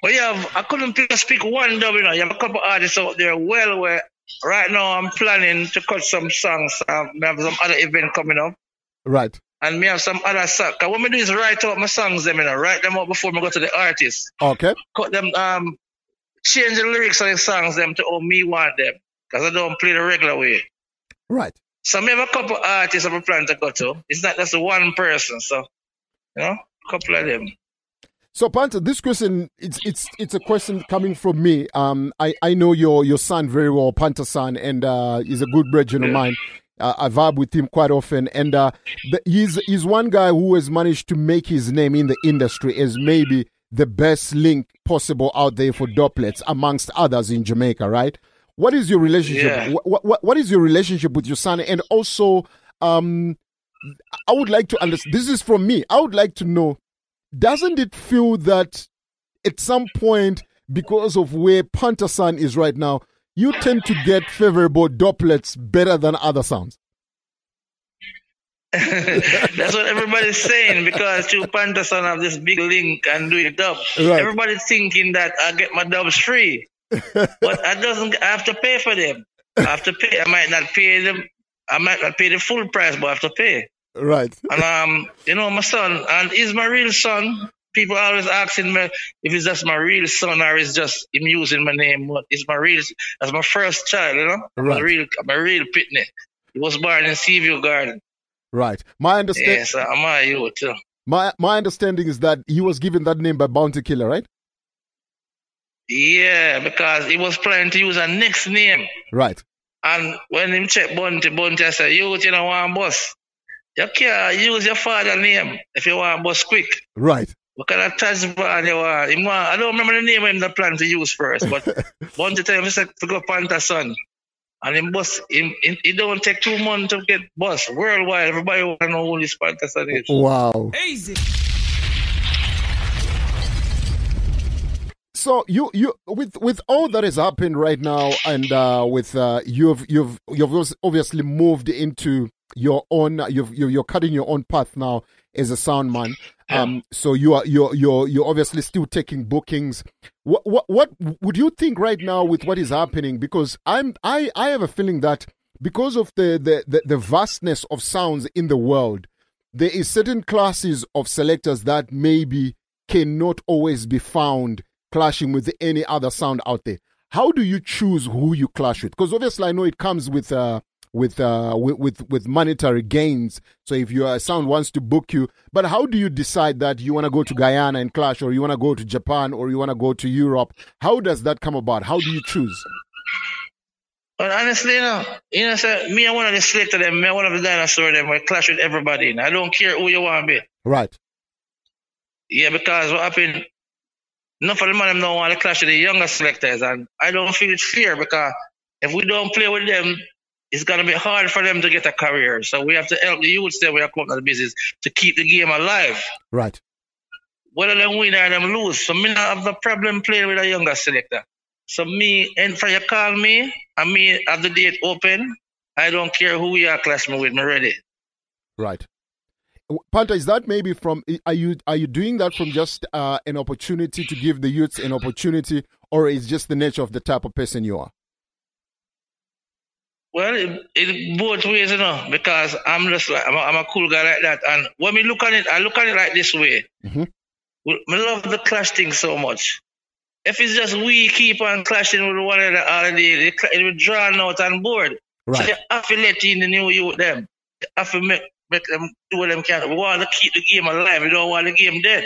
well, you have I couldn't speak one dub, you know. You have a couple artists out there. Well, where right now I'm planning to cut some songs. Um, I have some other event coming up. Right. And me have some other songs. What me do is write out my songs, them, you know, write them out before me go to the artist Okay. cut them um change the lyrics of the songs them to how me want them because I don't play the regular way. Right. So I have a couple artists I'm planning to go to. It's not just one person, so you know, a couple of them. So Panther, this question it's it's it's a question coming from me. Um, I, I know your your son very well, Panther son, and uh, he's a good brethren of mine. Uh, I vibe with him quite often, and uh, the, he's he's one guy who has managed to make his name in the industry as maybe the best link possible out there for doublets amongst others in Jamaica, right? What is your relationship? Yeah. What, what what is your relationship with your son, and also, um, I would like to understand. This is from me. I would like to know doesn't it feel that at some point, because of where Panther Son is right now, you tend to get favorable doublets better than other sounds? That's what everybody's saying because True Panther Son have this big link and do it dub. Right. Everybody's thinking that I get my dubs free, but I doesn't. I have to pay for them. I have to pay. I might not pay them. I might not pay the full price, but I have to pay. Right. And um, you know, my son, and he's my real son. People always asking me if it's just my real son or it's just him using my name. But it's my real, that's my first child, you know. My Right. real, my real pitney. He was born in Seaview Garden. Right. My understand Yes, I'm a youth too. my my understanding is that he was given that name by Bounty Killer, right? Yeah, because he was planning to use a next name. Right. And when him check Bounty, Bounty I say, you you know want boss. You can't use your father name if you want bus quick. Right. What kind of touchball you want? I don't remember the name him the plan to use first, but Bounty tell him said to go Panther son. And him bus, him, him, it don't take two months to get bus worldwide. Everybody want to know who this Panther son is. Wow. Easy. So you you with with all that has happened right now, and uh, with uh, you've you've you've obviously moved into your own you've you're, you're cutting your own path now as a sound man. Um, so you are you're you're you're obviously still taking bookings. What what what would you think right now with what is happening? Because I'm I I have a feeling that because of the the the, the vastness of sounds in the world, there is certain classes of selectors that maybe cannot always be found clashing with any other sound out there. How do you choose who you clash with? Because obviously, I know it comes with uh, with, uh, with with with monetary gains. So if your sound wants to book you, but how do you decide that you want to go to Guyana and clash, or you want to go to Japan, or you want to go to Europe? How does that come about? How do you choose? But honestly, you know, you know, sir, me and one of the selector them, me and one of the dinosaur them, we clash with everybody. And I don't care who you want to be. Right. Yeah, because what happened, enough of the man them don't want to clash with the younger selectors, and I don't feel it's fair because if we don't play with them, it's gonna be hard for them to get a career. So we have to help the youths that we are coming to the business to keep the game alive. Right. Whether them win or them lose. So me not have the problem playing with a younger selector. So me, and for you call me, and me have the date open, I don't care who you are clash me with, me ready. Right. Panta, is that maybe from? Are you are you doing that from just uh, an opportunity to give the youths an opportunity, or is just the nature of the type of person you are? Well, it, it both ways, you know, because I'm just like I'm a, I'm a cool guy like that. And when we look at it, I look at it like this way. Mm-hmm. We, we love the clash thing so much. If it's just we keep on clashing with one another all day, it, it will drawn out on board. Right. So you have to let in the new youth them. You have to make, make them do what them can. We want to keep the game alive. We don't want the game dead.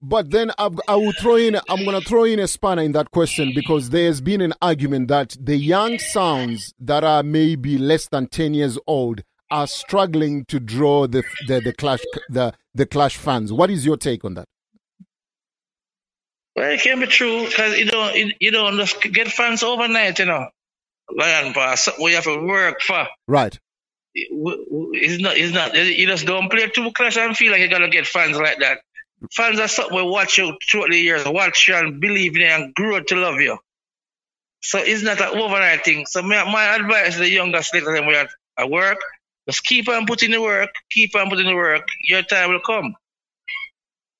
But then I, I will throw in, I'm going to throw in a spanner in that question because there's been an argument that the young sounds that are maybe less than 10 years old are struggling to draw the the, the clash the the clash fans. What is your take on that? Well, it can be true because you don't you, you don't get fans overnight, you know. Lion Pass, we have to work for. Right. It's not. It's not. You just don't play too clash and feel like you're gonna get fans like that. Fans are something we watch you throughout the years, watch you and believe in you and grow to love you. So it's not an overnight thing. So my, my advice to the younger slaters when we are at work, just keep on putting the work, keep on putting the work. Your time will come.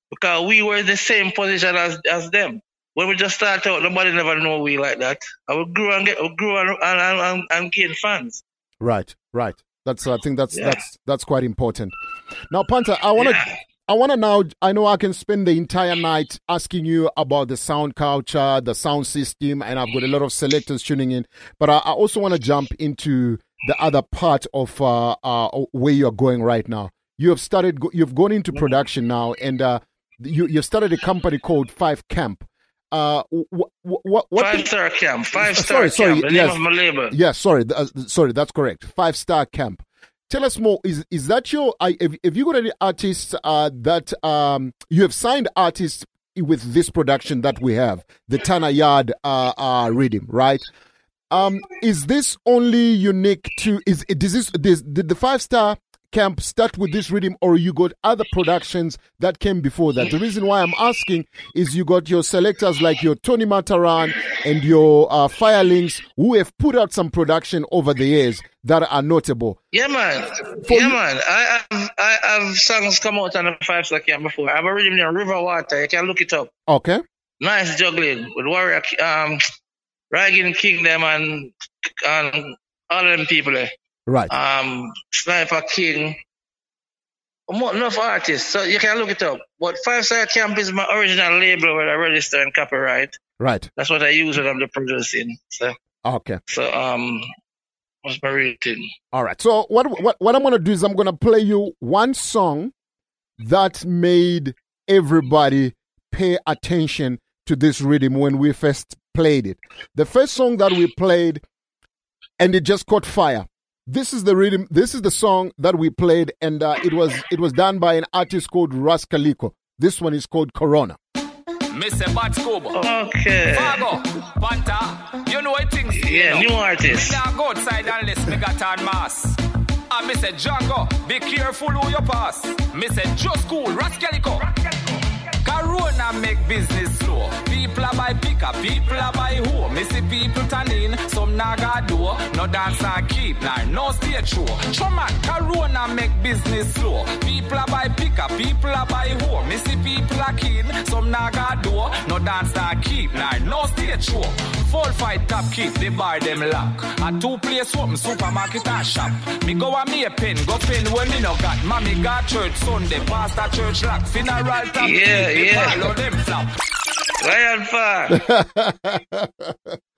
Because we were in the same position as, as them. When we just start out, nobody never know we like that. I will grow and get, will grow and, and, and, and gain fans. Right, right. That's I think that's Yeah. that's that's quite important. Now, Panther, I want to I want to now. I know I can spend the entire night asking you about the sound culture, the sound system, and I've got a lot of selectors tuning in. But I, I also want to jump into the other part of uh, uh, where you're going right now. You have started. You've gone into production now, and uh, you you started a company called Five Camp. Uh, what what what? Five star camp, five star sorry, sorry, camp, the yes. name of my label. Yes, sorry, th- uh, sorry, that's correct. Five Star Camp. Tell us more. Is is that your? I if you got any artists uh, that um you have signed artists with this production that we have, the Tana Yard uh, uh rhythm, right? Um, is this only unique to? Is is this, this did the Five Star Camp start with this rhythm, or you got other productions that came before that? The reason why I'm asking is you got your selectors like your Tony Matterhorn and your uh, Firelinks who have put out some production over the years that are notable. Yeah, man. yeah, man. I have I have songs come out on the five star camp before. I have a rhythm named River Water. You can look it up. Okay. Nice juggling with Warrior, um, Ragging Kingdom and and all of them people there. Right. Um, Sniper King. Mo- Enough artists, so you can look it up. But Five Star Camp is my original label where I register and copyright. Right. That's what I use when I'm the producing. So, Okay. so um, what's my rating? All right. So what what what I'm gonna do is I'm gonna play you one song that made everybody pay attention to this rhythm when we first played it. The first song that we played and it just caught fire. This is the rhythm. This is the song that we played, and uh, it was it was done by an artist called Rascalico. This one is called Corona. Mr. Bad Scoop. Okay. Fargo, Panta, you know what things. Yeah, you know. new artist. Me now go outside and list me got on mass. And me say Django, be careful who you pass. Me say just cool, Rascalico. Corona make business slow. People are buy pickup, people are buy home. Me see people turn in, some naga do. No dance and keep, nah, no stay true. True man, Corona make business slow. People are buy pickup, people are buy home. Me see people are keen, some naga do. No dance and keep, nah, no stay true. Full fight top keep, the bar them lock. A two place open, supermarket and shop. Me go a me a pen, go pen when me no got. Mommy got church Sunday, pastor church lock. Funeral top Yeah, keep, yeah. Ball on them flop. Lion Far.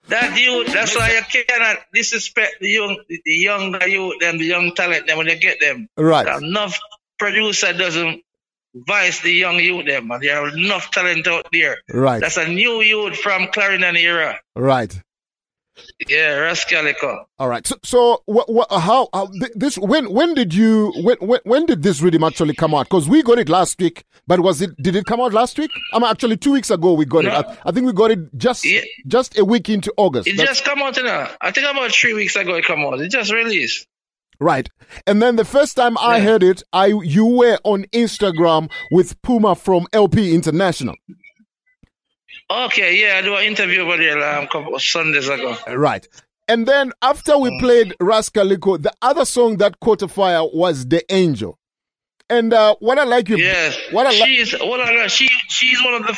that you, that's why you cannot disrespect the young, the younger youth, them, the young talent, them when you get them. Right. Enough producer doesn't vice the young youth, them, and there are enough talent out there. Right. That's a new youth from Clarendon era. Right. Yeah, Rascalico. All right. So, so what, what, how, how, this, when, when did you, when, when, when did this rhythm actually come out? Because we got it last week, but was it, did it come out last week? I'm actually two weeks ago we got it. I, I think we got it just, just a week into August. It That's- just come out now. I think about three weeks ago it come out. It just released. Right. And then the first time I heard it, I, you were on Instagram with Puma from LP International. Okay, yeah, I do an interview over there um, a couple of Sundays ago. Right. And then after we played Rascalico, the other song that caught a fire was The Angel. And uh, what I like you, Yes, what I like, she's what I like, she she's one of the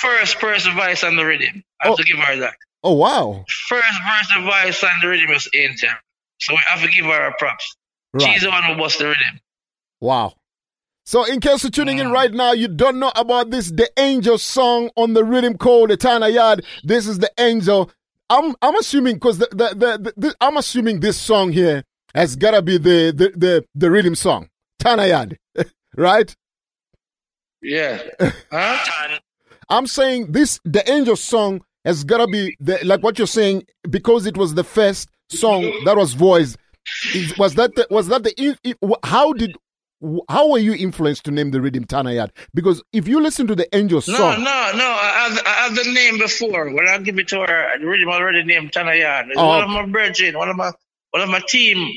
first person voice on the rhythm. I have to give her that. oh wow, First person voice on the rhythm is Angel, so I have to give her a props. Right. She's the one who bust the rhythm. wow. So in case you're tuning in right now, you don't know about this The Angel song on the rhythm called Etana Yard. This is The Angel. I'm I'm assuming because the, the, the, the, I'm assuming this song here has gotta be the the the, the rhythm song. Tana Yard. right? Yeah. Huh? I'm saying this the angel song has gotta be the, like what you're saying because it was the first song that was voiced. Was that the, was that the how did how were you influenced to name the rhythm Tana Yard? Because if you listen to the angel No, song, no, no. I have, I have the name before. When I give it to her, the rhythm already named Tanayan. It's Oh, one okay. of my brethren, one of my one of my team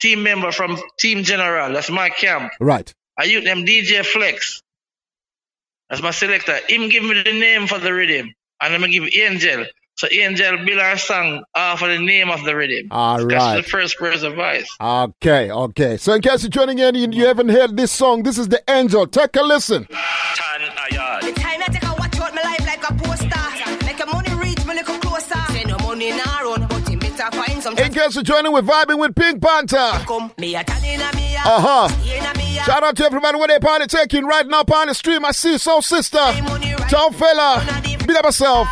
team member from Team General. That's my camp. right? I use them DJ Flex. That's my selector. Him give me the name for the rhythm. And I'm gonna give Angel. So Angel build our song off of the name of the rhythm. All That's right. the first person voice. Okay, okay. So in case you're joining in, you, you haven't heard this song. This is the angel. Take a listen. The time I take a watch out my life like a poster. Make a money reach me little closer. Say no money in our own, but you better find some. In case you're joining, we're vibing with Pink Panther. Come, me a tell me a. Uh huh. in a me a. Shout out to everybody where they party taking right now on the stream. I see Soul Sister. Ciao fella. Beat up yourself.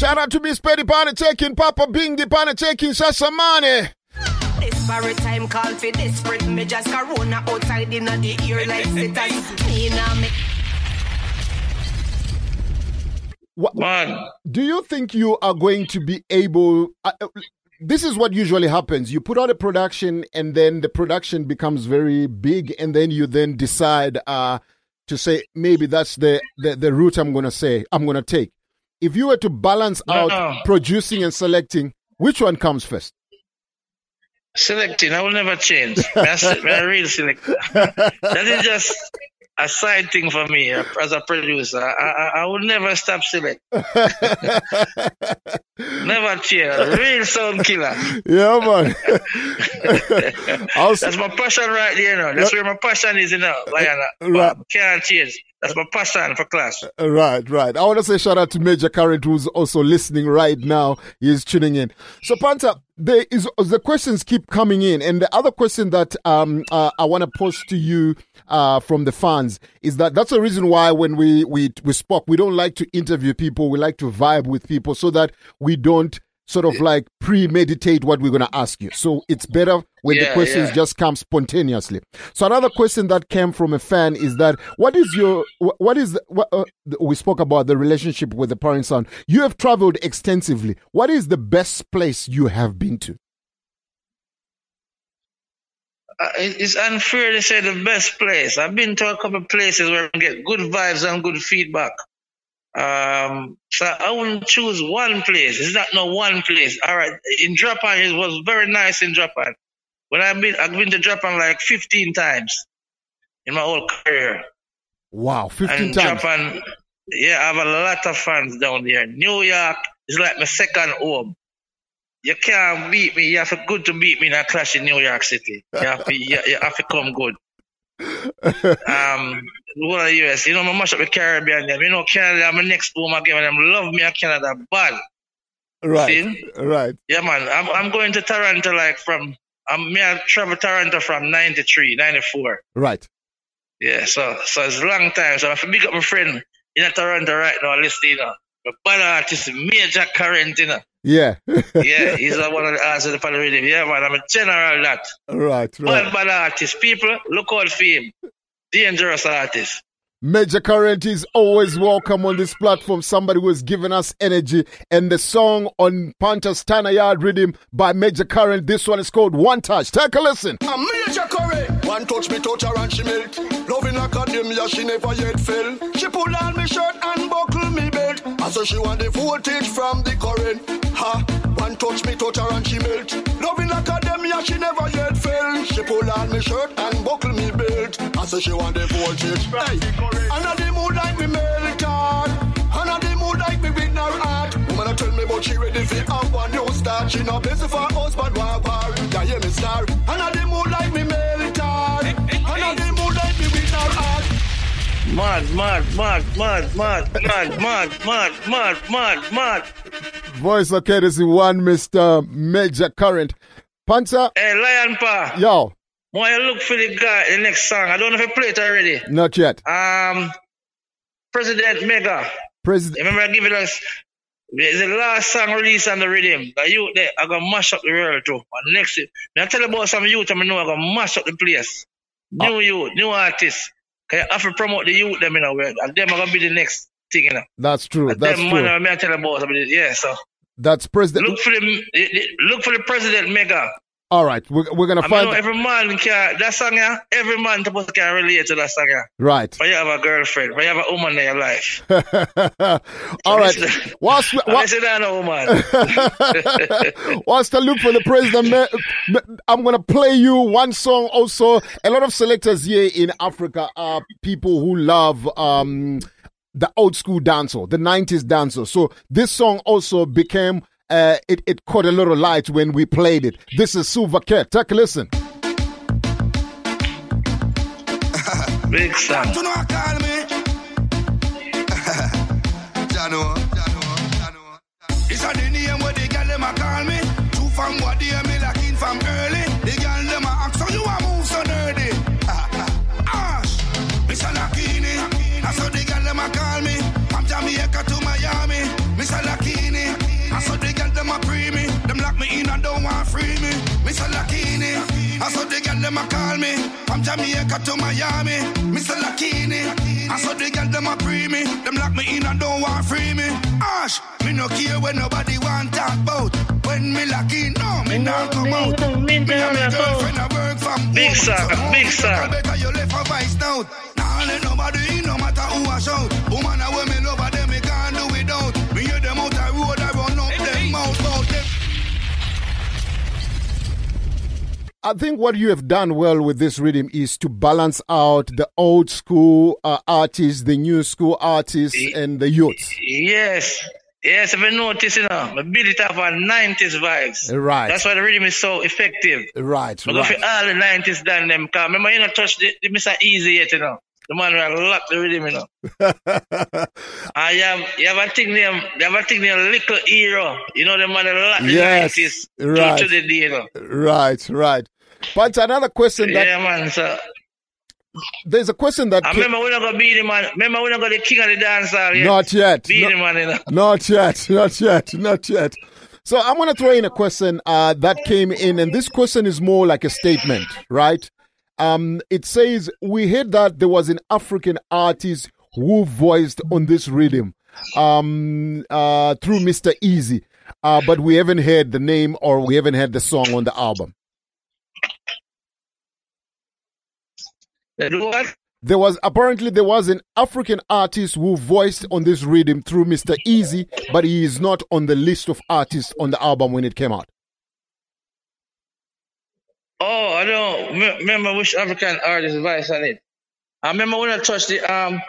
Shout out to Miss Petty Party taking Papa Bing the Party taking Shashamane. Disparate time call for desperate measures. Corona outside in the ear like sitters. Me nah me. What, Do you think you are going to be able? Uh, uh, this is what usually happens. You put out a production, and then the production becomes very big, and then you then decide uh, to say maybe that's the, the the route I'm going to say I'm going to take. If you were to balance No, out no. producing and selecting, which one comes first? Selecting, I will never change. That's a real selector. that is just a side thing for me uh, as a producer. I, I, I will never stop select. never change. Real sound killer. Yeah, man. That's my passion right there, you know. That's where my passion is, you know. Lion. Right. Can't change. That's my passion for class. Right, right. I want to say shout out to Major Current who's also listening right now. He's tuning in. So Panta, there is the questions keep coming in, and the other question that um uh, I want to pose to you uh from the fans is that that's the reason why when we we we spoke, we don't like to interview people. We like to vibe with people so that we don't sort of like premeditate what we're going to ask you. So it's better when the questions yeah. just come spontaneously. So another question that came from a fan is that what is your what is what, uh, we spoke about the relationship with the parent son. You have traveled extensively. What is the best place you have been to? Uh, it's unfair to say the best place. I've been to a couple of places where I get good vibes and good feedback. Um, so I wouldn't choose one place. It's not no one place. All right, in Japan, it was very nice in Japan. When I've been, I've been to Japan like 15 times in my whole career. Wow, 15 and times. Japan, yeah, I have a lot of fans down there. New York is like my second home. You can't beat me. You have to good to beat me in a clash in New York City. You have to, you, you have to come good. um, what the US, you know, I mash up the Caribbean. Them. You know, Canada, I'm my next home again. Them love me in Canada bad. Right. See? Right. Yeah, man. I'm, I'm going to Toronto like from, I'm, me, I travel Toronto from 93, 94. Right. Yeah, so so it's a long time. So I have to big up my friend in Toronto right now, listening, you know. The bad artist, Major Current, you know. Yeah. Yeah, he's uh, one of the artists of the rhythm. Yeah, man, I'm a general that. right. Right. Bad, bad artist. People, look out for him. Dangerous artist. Major Current is always welcome on this platform. Somebody who has given us energy. And the song on Panthers Tana Yard Rhythm by Major Current. This one is called One Touch. Take a listen. A major One touch me touch her and she melt. Loving academia she never yet fell. She pull on me shirt and buckle me belt. I say she want the voltage from the current. Ha! One touch me touch her and she melt. Loving academia she never yet fell. She pull on me shirt and buckle me belt. I say she want the voltage. Hey, and the mood like me melt hard. And the mood like me win her heart. Woman a tell me but she ready for have one new start. She not busy for husband war. Yeah, hear me star. And the mood like me melt Mad, mad, mad, mad, mad, mad, mad, mad, mad, mad, mad. Voice of courtesy one, Mr. Major Current. Panther. Hey, Lion Pa. Yo. Why you look for the guy, the next song? I don't know if I play it already. Not yet. Um, President Mega. President. Remember, I give it us. The last song released on the rhythm. The youth there, I gonna mash up the world too. And next, I tell you about some youth, I know I gonna mash up the place. New youth, new artists. Cause I have to promote the youth them in a way, and them are gonna be the next thing, you know. That's true. And That's them true. man, I tell you about some of this. Yeah, so That's President. look for the look for the president Mega. All right. We're, we're going to I find. know every man can that song, yeah. Every man supposed to can relate to that song, yeah. Right. But you have a girlfriend, but you have a woman in your life. All right. What's we- Unless you don't know woman. whilst I look for the president, I'm going to play you one song also. A lot of selectors here in Africa are people who love um, the old school dancer, the 90s dancer. So this song also became, uh, it, it caught a little light when we played it. This is Silver Cat. Take a listen. Big song. Do not call me. Jano, It's a the name where the girl them a call me. Two from what they me locking from early. Mr. Lakini. I saw the girl them a call me. From Jamaica to Miami. Mr. Lakini. I saw the girl them a pre me. Them lock me in and don't want free me. Ash, me no care when nobody want talk about. When me lucky, no, me not come out. Me and my girlfriend a work from Big home. song, So big song. Better you left a vice note. Nah, let nobody in, no matter who I shout. Woman, I when me love I think what you have done well with this rhythm is to balance out the old school uh, artists, the new school artists, and the youths. Yes. Yes, if you notice, you know, I build it up on 90s vibes. Right. That's why the rhythm is so effective. Right, I go for right. all the 90s done them. Cause remember, you know, touch the, the Mr. Easy yet, you know. The man will lock the rhythm, you know. I have, you have a thing named, you have a thing named Little Hero. You know, the man will lock the Yes, 90s right. to, the day, you know. Right, right. But another question that Yeah, man. So, there's a question that I ca- remember we're not going to be the man. Remember we're not going to be the king of the dance hall yet. Not yet. Be No- the man, you know. not yet, not yet, not yet. So I'm going to throw in a question uh, that came in, and this question is more like a statement, right? Um, it says we heard that there was an African artist who voiced on this rhythm um, uh, through Mr. Easy, uh, but we haven't heard the name or we haven't heard the song on the album. There was apparently there was an African artist who voiced on this rhythm through Mr. Easy, but he is not on the list of artists on the album when it came out. Oh, I don't me- remember which African artist voice on it. I remember when I touched the um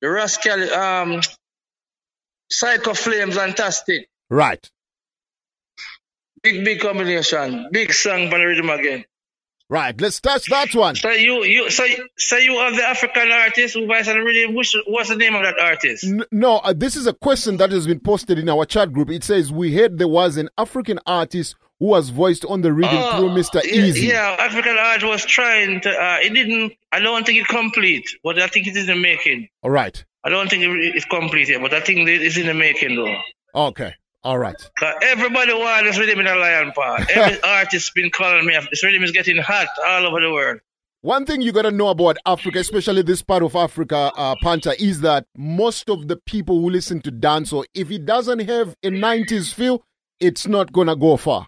the Rascal um Psycho Flames Fantastic. Right. Big big combination. Big song for the rhythm again. Right. Let's touch that one. So you you so so you have the African artist who on the rhythm. Which what's the name of that artist? N- no, uh, this is a question that has been posted in our chat group. It says we heard there was an African artist who was voiced on the rhythm Oh, through Mr. yeah, Easy. Yeah, African art was trying to. Uh, it didn't. I don't think it complete, but I think it is in the making. All right. I don't think it- it's complete yet, but I think it is in the making though. Okay. All right. everybody wants this rhythm in a lion part. Every artist been calling me. This rhythm is getting hot all over the world. One thing you got to know about Africa, especially this part of Africa, uh, Panta, is that most of the people who listen to dancehall, if it doesn't have a 90s feel, it's not going to go far.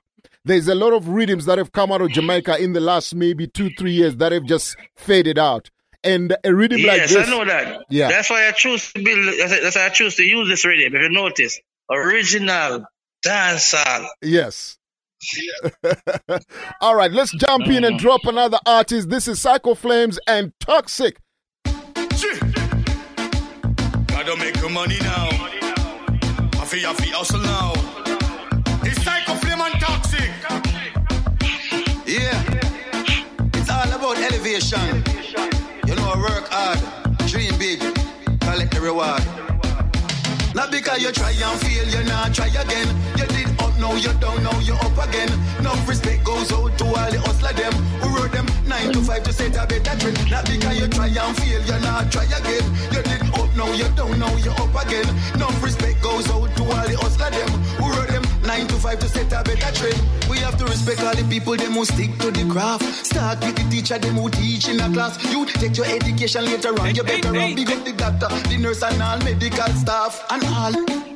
There's a lot of rhythms that have come out of Jamaica in the last maybe two, three years that have just faded out. And a rhythm like this. yes. I know that. Yeah. That's why I choose to build. That's that's why I choose to use this rhythm. If you notice, original dancehall. Yes. All right, let's jump in and drop another artist. This is Psycho Flames and Toxic. Gotta make money now. I feel I feel hustle now. Elevation. You know, I work hard, dream big, collect the reward. Not because you try and fail, you not try again. You did up, now you down, now you up again. No respect goes out to all the hustler them who wrote them nine to five to set a better trend. Not because you try and fail, you not try again. You did up, now you down, now you up again. Five to set a better trend. We have to respect all the people them who stick to the craft. Start with the teacher them who teach in a class. You take your education later on, you better run big up the doctor, the nurse and all medical staff and all.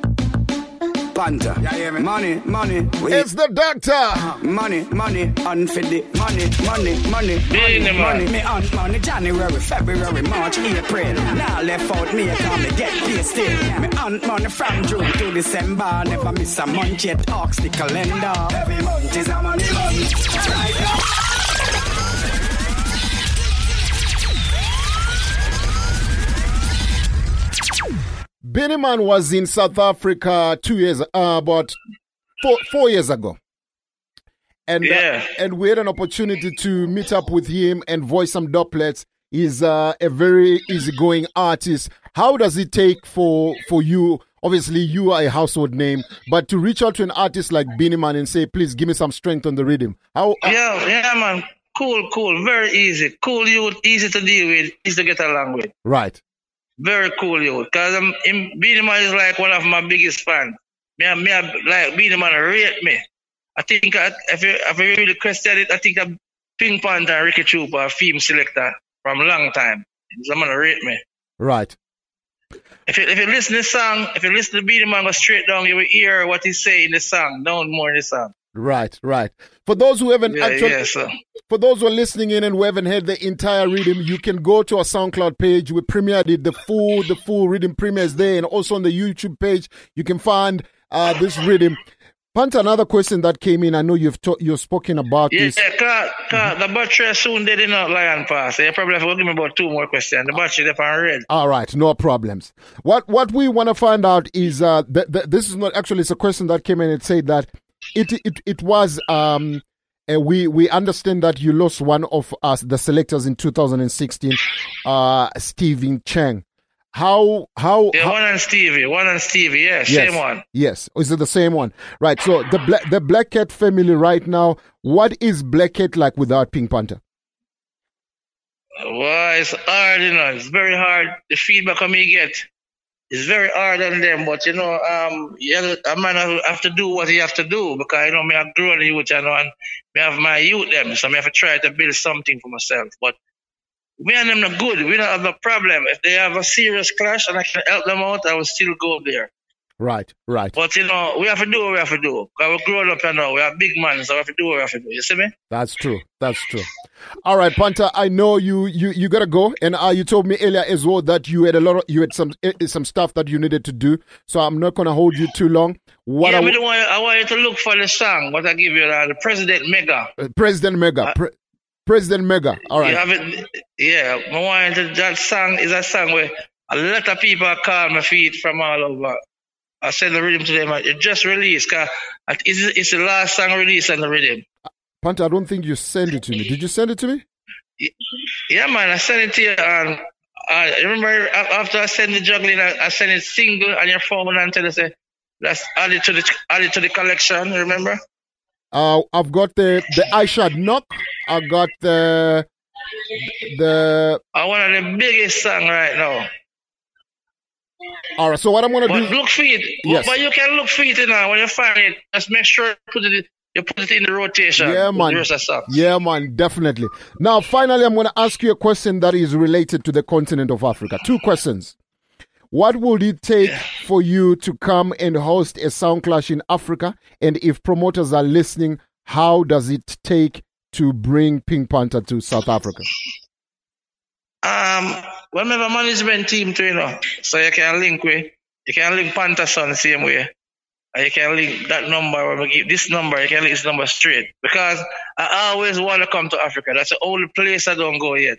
Panta. Money, money. We It's the doctor. Uh-huh. money, money, unfit the money, money, money, money, Money, money. Me on money, January, February, March, April. Now left out me, I come me get paid still. Me on money from June to December. Never miss a month yet, ox the calendar. Every month is a money month. Right now. Beenie Man was in South Africa two years, uh, about four, four years ago. And, uh, and we had an opportunity to meet up with him and voice some doublets. He's uh, a very easygoing artist. How does it take for for you? Obviously, you are a household name, but to reach out to an artist like Benny and say, "Please give me some strength on the rhythm." How? uh, Yeah, yeah, man. Cool, cool. Very easy. Cool youth, easy to deal with, easy to get along with. right. Very cool youth. Cause I'm, him, Beenie Man is like one of my biggest fans. Me, I- me, I like Beenie Man rate me. I think I, if you if you really question it, I think I'm Pink Panther and Ricky Trooper, a film selector from a long time. Someone rate me. Right. If you, if you listen to the song, if you listen to Beenie Man go straight down, you will hear what he say in the song, down more in the song. Right, right. For those who haven't Yeah, actually, yeah, for those who are listening in and who haven't heard the entire rhythm, you can go to our SoundCloud page. We premiered it. The full, the full rhythm premieres there, and also on the YouTube page, you can find uh, this rhythm. Panta, another question that came in. I know you've ta- you've spoken about Yeah, this. cause, cause the battery soon dead enough lion pass. You probably have to give me about two more questions. The battery they on red. All right, no problems. What what we want to find out is uh, th- th- this is not actually it's a question that came in. It said that it it it was um. Uh, we we understand that you lost one of us the selectors in 2016, uh, Stephen Chang. How how Yeah, how- one on Stevie, one on Stevie. Yeah, yes, same one. Yes, is it the same one? Right. So the black the Black Cat family right now. What is Black Cat like without Pink Panther? Well, it's hard, you know. It's very hard. The feedback I me get it's very hard on them. But you know, um, yeah, a man have to do what he have to do because you know me, I grow the youth, you know, and me have my youth them, so me have to try to build something for myself. But me and them not good. We don't have a problem. If they have a serious clash and I can help them out, I will still go there. Right, right. But you know, we have to do what we have to do. Because we're growing up you know, we are big men, so we have to do what we have to do. You see me? That's true. That's true. All right, Panta. I know you you you gotta go, and uh, you told me earlier as well that you had a lot of you had some eh, some stuff that you needed to do. So I'm not gonna hold you too long. What yeah, I me w- the one, I want you to look for the song. What I give you, uh, the President Mega. uh, President Mega, Pre- President Mega. All right. You have it, yeah, I want that song is a song where a lot of people call my feet from all over. I send the rhythm to them. It just released. Cause it's, it's the last song released on the rhythm. Panta, I don't think you sent it to me. Did you send it to me? Yeah, man, I sent it to you. And I remember after I sent the juggling, I, I sent it single on your phone and tell you say that's added to the added to the collection. Remember? Uh, I've got the the I shot knock. I got the the. I one of the biggest song right now. All right. So what I'm gonna But do? look for it. Yes. But you can look for it now when you find it. Just make sure you put it you put it in the rotation. Yeah, man. The rest of songs. Yeah, man, definitely. Now, finally, I'm going to ask you a question that is related to the continent of Africa. Two questions. What would it take for you to come and host a sound clash in Africa? And if promoters are listening, how does it take to bring Pink Panther to South Africa? Um, well, we have a management team too, you know, so you can link with, you can link Panther Son the same way. And you can link that number, when we give this number, you can link this number straight. Because I always want to come to Africa. That's the only place I don't go yet.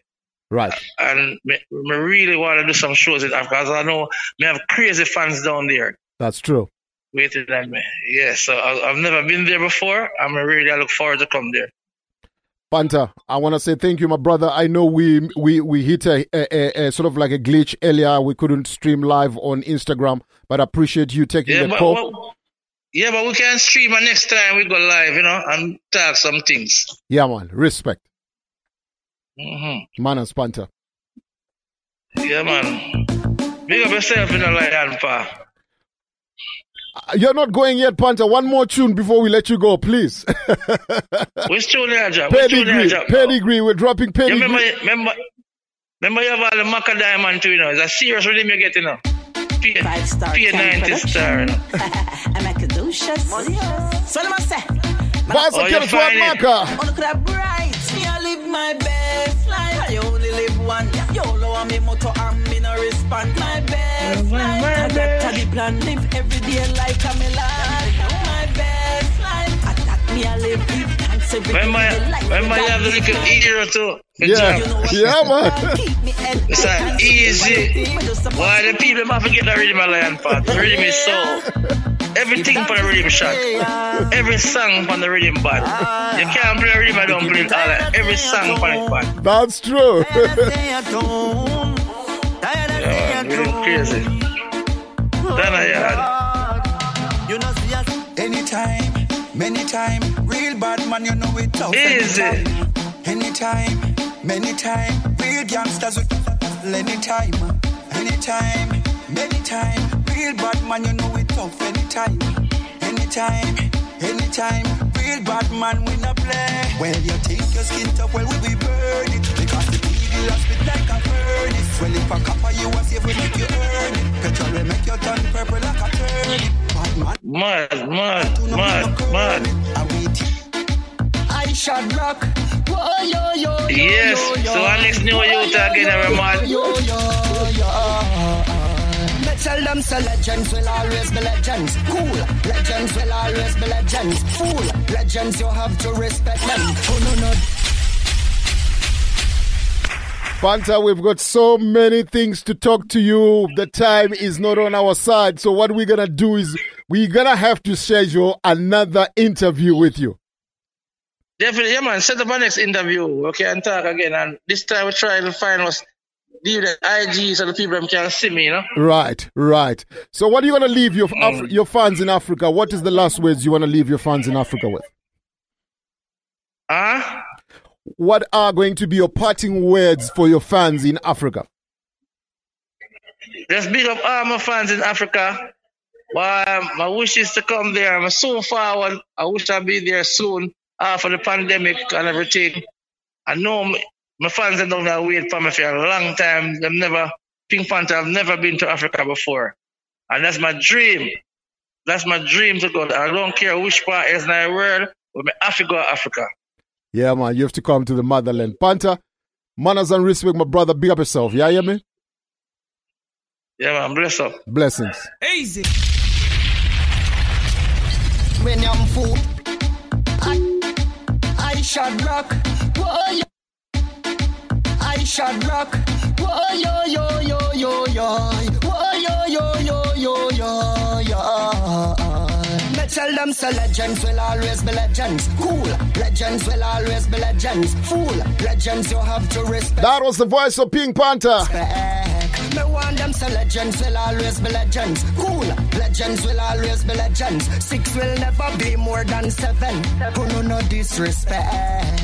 Right. And me, me really want to do some shows in Africa. Because I know we have crazy fans down there That's true. waiting on me. Yeah, so I, I've never been there before. I'm really, I look forward to come there. Panther, I want to say thank you, my brother. I know we we we hit a, a, a, a sort of like a glitch earlier. We couldn't stream live on Instagram, but I appreciate you taking Yeah, the but, call. well, yeah, but we can stream and next time we go live, you know, and talk some things. yeah, man. Respect. hmm Manners, Panther. Yeah, man. Big up yourself in the lion, pa. Uh, You're not going yet, Panther. One more tune before we let you go, please. Which tune you drop? Which tune you pedigree, pedigree. We're dropping You pedigree. remember, remember, remember you have all the Macka Diamond too, you know. It's a serious rhythm you get, you know. P- P90 star, you know. I'm a caduceus. So let me say. Boss, you Kenneth find it? Maka. On could have bright. Me I live my best life. I only live one. You lower me motor and me no respond. My best life. I got to the plan. Live every day like I'm alive. My best life. I that me I live. Give thanks every day. Remember, The life remember you that have the I live. little ear too. Yeah, yeah, man. It's an easy. Why the people have to get the rhythm of lion part? The rhythm is so. Everything for the rhythm shot. Every song from the rhythm bad. Ah. You can't play rhythm, I don't play all that. Every song from it bad. That's true. I. You know, anytime, many time. Real bad man, you know it. Easy. Anytime, many time. Real gangsters with anytime, anytime, many time. Real bad man, you know it tough anytime, anytime, anytime. Real bad man, we not play. Well, you your skin tough, well, we burn it. Because the eagle has spit like a furnace. Well, if a copper you a save, we make you earn it. Petrol will make you turn purple like a turnip. Mad, mad, mad, mad. I shot rock. Yes, so next new again, every man. Tell them say legends will always be legends. Cool, legends will always be legends. Fool, legends you have to respect them. Oh no no. Panther, we've got so many things to talk to you. The time is not on our side. So what we're gonna do is we're gonna have to schedule another interview with you. Definitely, yeah, man. Set up our next interview. okay, and talk again. And this time we try to find us, leave the IG so the people can see me, you know? Right, right. So what are you gonna leave your Mm. Af- your fans in Africa? What is the last words you wanna leave your fans in Africa with? Huh? What are going to be your parting words for your fans in Africa? just big up all my fans in Africa. Well, my wish is to come there. I'm so forward. I wish I'd be there soon after the pandemic and everything. I know my, my fans are down there wait for me for a long time. They've never, Pink Panther, I've never been to Africa before. And that's my dream. That's my dream to go. I don't care which part is in the world, but I have to go to Africa. Yeah, man, you have to come to the motherland. Panther, manners and respect, my brother. Big up yourself. Yeah, hear me? Yeah, man, bless up. Blessings. Easy. When I'm full, I, I shot rock. Whoa, yo. I shot rock. Whoa, yo, yo, yo, yo, yo. Whoa, yo, yo, yo, yo, yo, yo. Me tell them so legends will always be legends. Cool. Legends will always be legends. Fool. Legends you have to respect. That was the voice of Pink Panther. Me want them so legends will always be legends. Cool. Legends will always be legends. Six will never be more than seven. Who no no disrespect.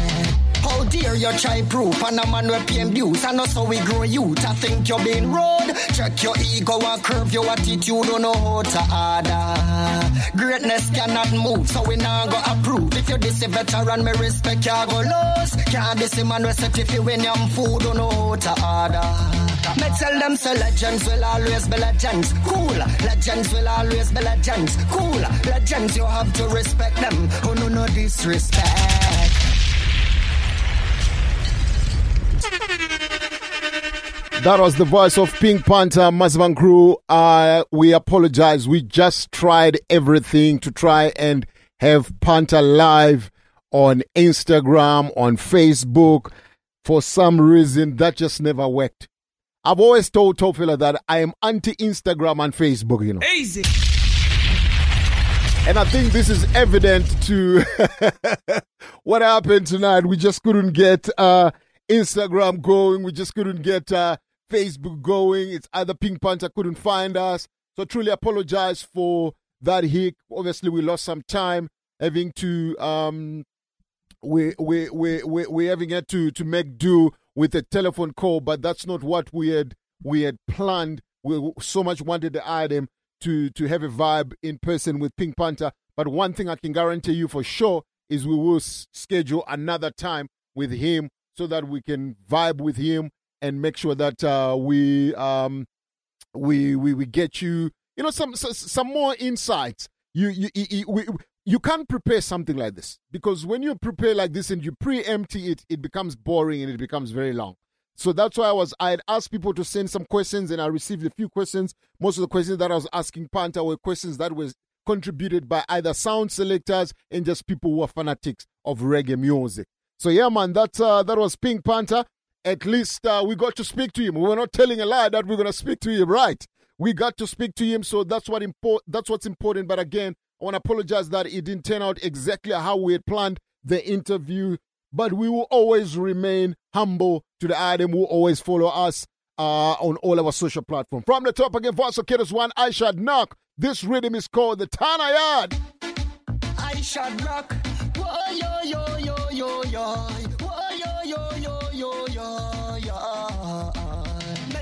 How dare you try proof and a man with paying dues And also we grow youth. I think you're being rude. Check your ego and curve your attitude. Don't know how to order. Greatness cannot move So we now go approve. If you this a veteran me respect you go lose. Can't this a man if you win your food Don't know how to order. Me tell them so legends will always be legends. Cool. Legends will always be legends. Cool. Legends you have to respect them. Oh no no disrespect That was the voice of Pink Panther, Massive Crew. Uh, we apologize. We just tried everything to try and have Panther live on Instagram, on Facebook. For some reason, that just never worked. I've always told Tofila that I am anti Instagram and Facebook, you know. Easy. And I think this is evident to what happened tonight. We just couldn't get uh, Instagram going. We just couldn't get uh, Facebook going. It's either Pink Panther couldn't find us. So truly apologize for that hic. Obviously, we lost some time having to um we we we we we having had to to make do with a telephone call, but that's not what we had we had planned. We so much wanted the item to to have a vibe in person with Pink Panther. But one thing I can guarantee you for sure is we will schedule another time with him so that we can vibe with him and make sure that uh, we um we we we get you you know some some, more insights. You you you, we, you can't prepare something like this because when you prepare like this and you preempt it, it becomes boring and it becomes very long. So that's why I was I had asked people to send some questions and I received a few questions. Most of the questions that I was asking Panta were questions that were contributed by either sound selectors and just people who are fanatics of reggae music. So yeah, man, that uh, that was Pink Panther. At least uh, we got to speak to him. We were not telling a lie that we're gonna speak to him, right? We got to speak to him, so that's what import. That's what's important. But again, I want to apologize that it didn't turn out exactly how we had planned the interview. But we will always remain humble to the item. Will always follow us uh, on all our social platforms. From the top again, Voice of Kidders One, I shall knock. This rhythm is called the Tana Yard. I shot rock.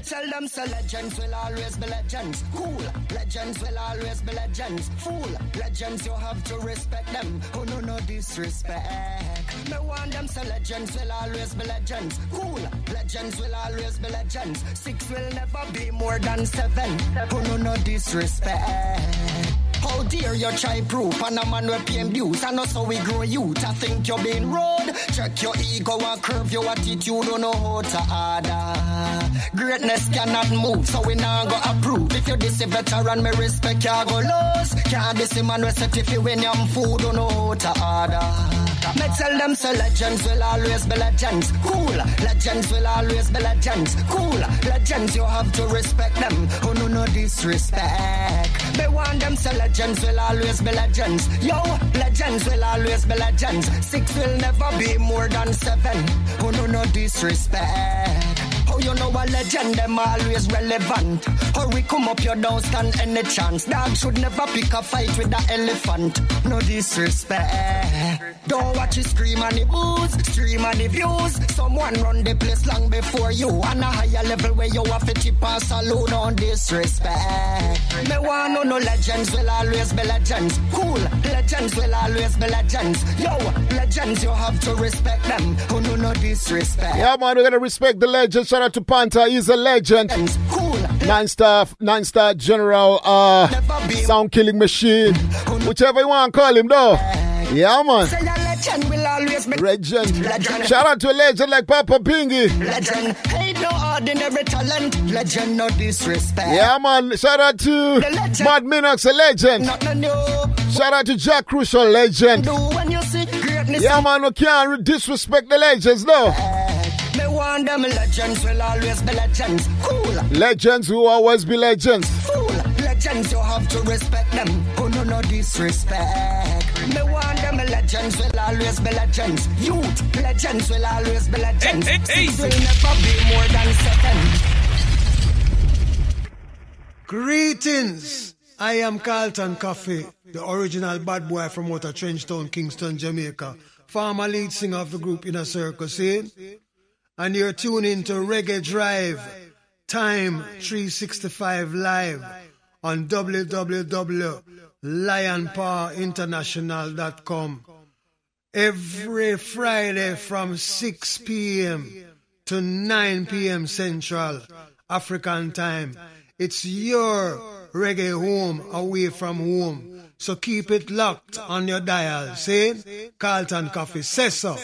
Tell them so legends will always be legends. Cool. Legends will always be legends. Fool. Legends you have to respect them. Oh no no disrespect. Me want them so legends will always be legends. Cool. Legends will always be legends. Six will never be more than seven. Oh no no disrespect. How dare you try proof and a man with paying dues And also we grow youth I think you're being rude Check your ego and curve your attitude Don't know how to order Greatness cannot move So we now go approve If you this a veteran me respect you go lose Can't this a man with set if you win your food Don't know how to order me tell them so legends will always be legends. Cool. Legends will always be legends. Cool. Legends you have to respect them. Oh no no disrespect. Me want them so legends will always be legends. Yo, legends will always be legends. Six will never be more than seven. Oh no no disrespect. Oh, you know a legend, them always relevant. Hurry, come up, you don't stand any chance. Dog should never pick a fight with the elephant. No disrespect. Don't watch you scream on the booze, stream on the views. Someone run the place long before you. On a higher level where you have to tip and salute on disrespect. Me want no no legends will always be legends. Cool, legends will always be legends. Yo, legends you have to respect them. Who no no disrespect. Yeah, man, we're gonna respect the legend. Shout out to Panta, he's a legend. Cool. Nine star, nine star general, uh, sound killing machine, whichever you want to call him, though. Yeah, man. Say a legend will always be Legend. Legend. Shout out to a legend like Papa Pingy. Legend, ain't no ordinary talent. Legend, no disrespect. Yeah, man. Shout out to Mad Minox, a legend. Nothing new. Shout out to Jack Crucial, legend. Do when you see greatness. Yeah, man, we can't disrespect the legends, though. Me want them legends will always be legends. Cool. Legends who always be legends. Fool. Legends, you have to respect them. Oh no, no disrespect. Me want them legends will always be legends. Youth, legends will always be legends. Hey, hey, hey. Six will never be more than seven. Greetings. I am Carlton Coffee, the original bad boy from Outer Trenchtown, Kingston, Jamaica, former lead singer of the group Inner Circle, see? And you're tuning to Reggae Drive, Time 365 Live on www.lionpowerinternational.com. Every Friday from 6 p.m. to 9 p.m. Central African Time. It's your reggae home away from home. So keep it locked on your dial. See? Carlton Coffee says so.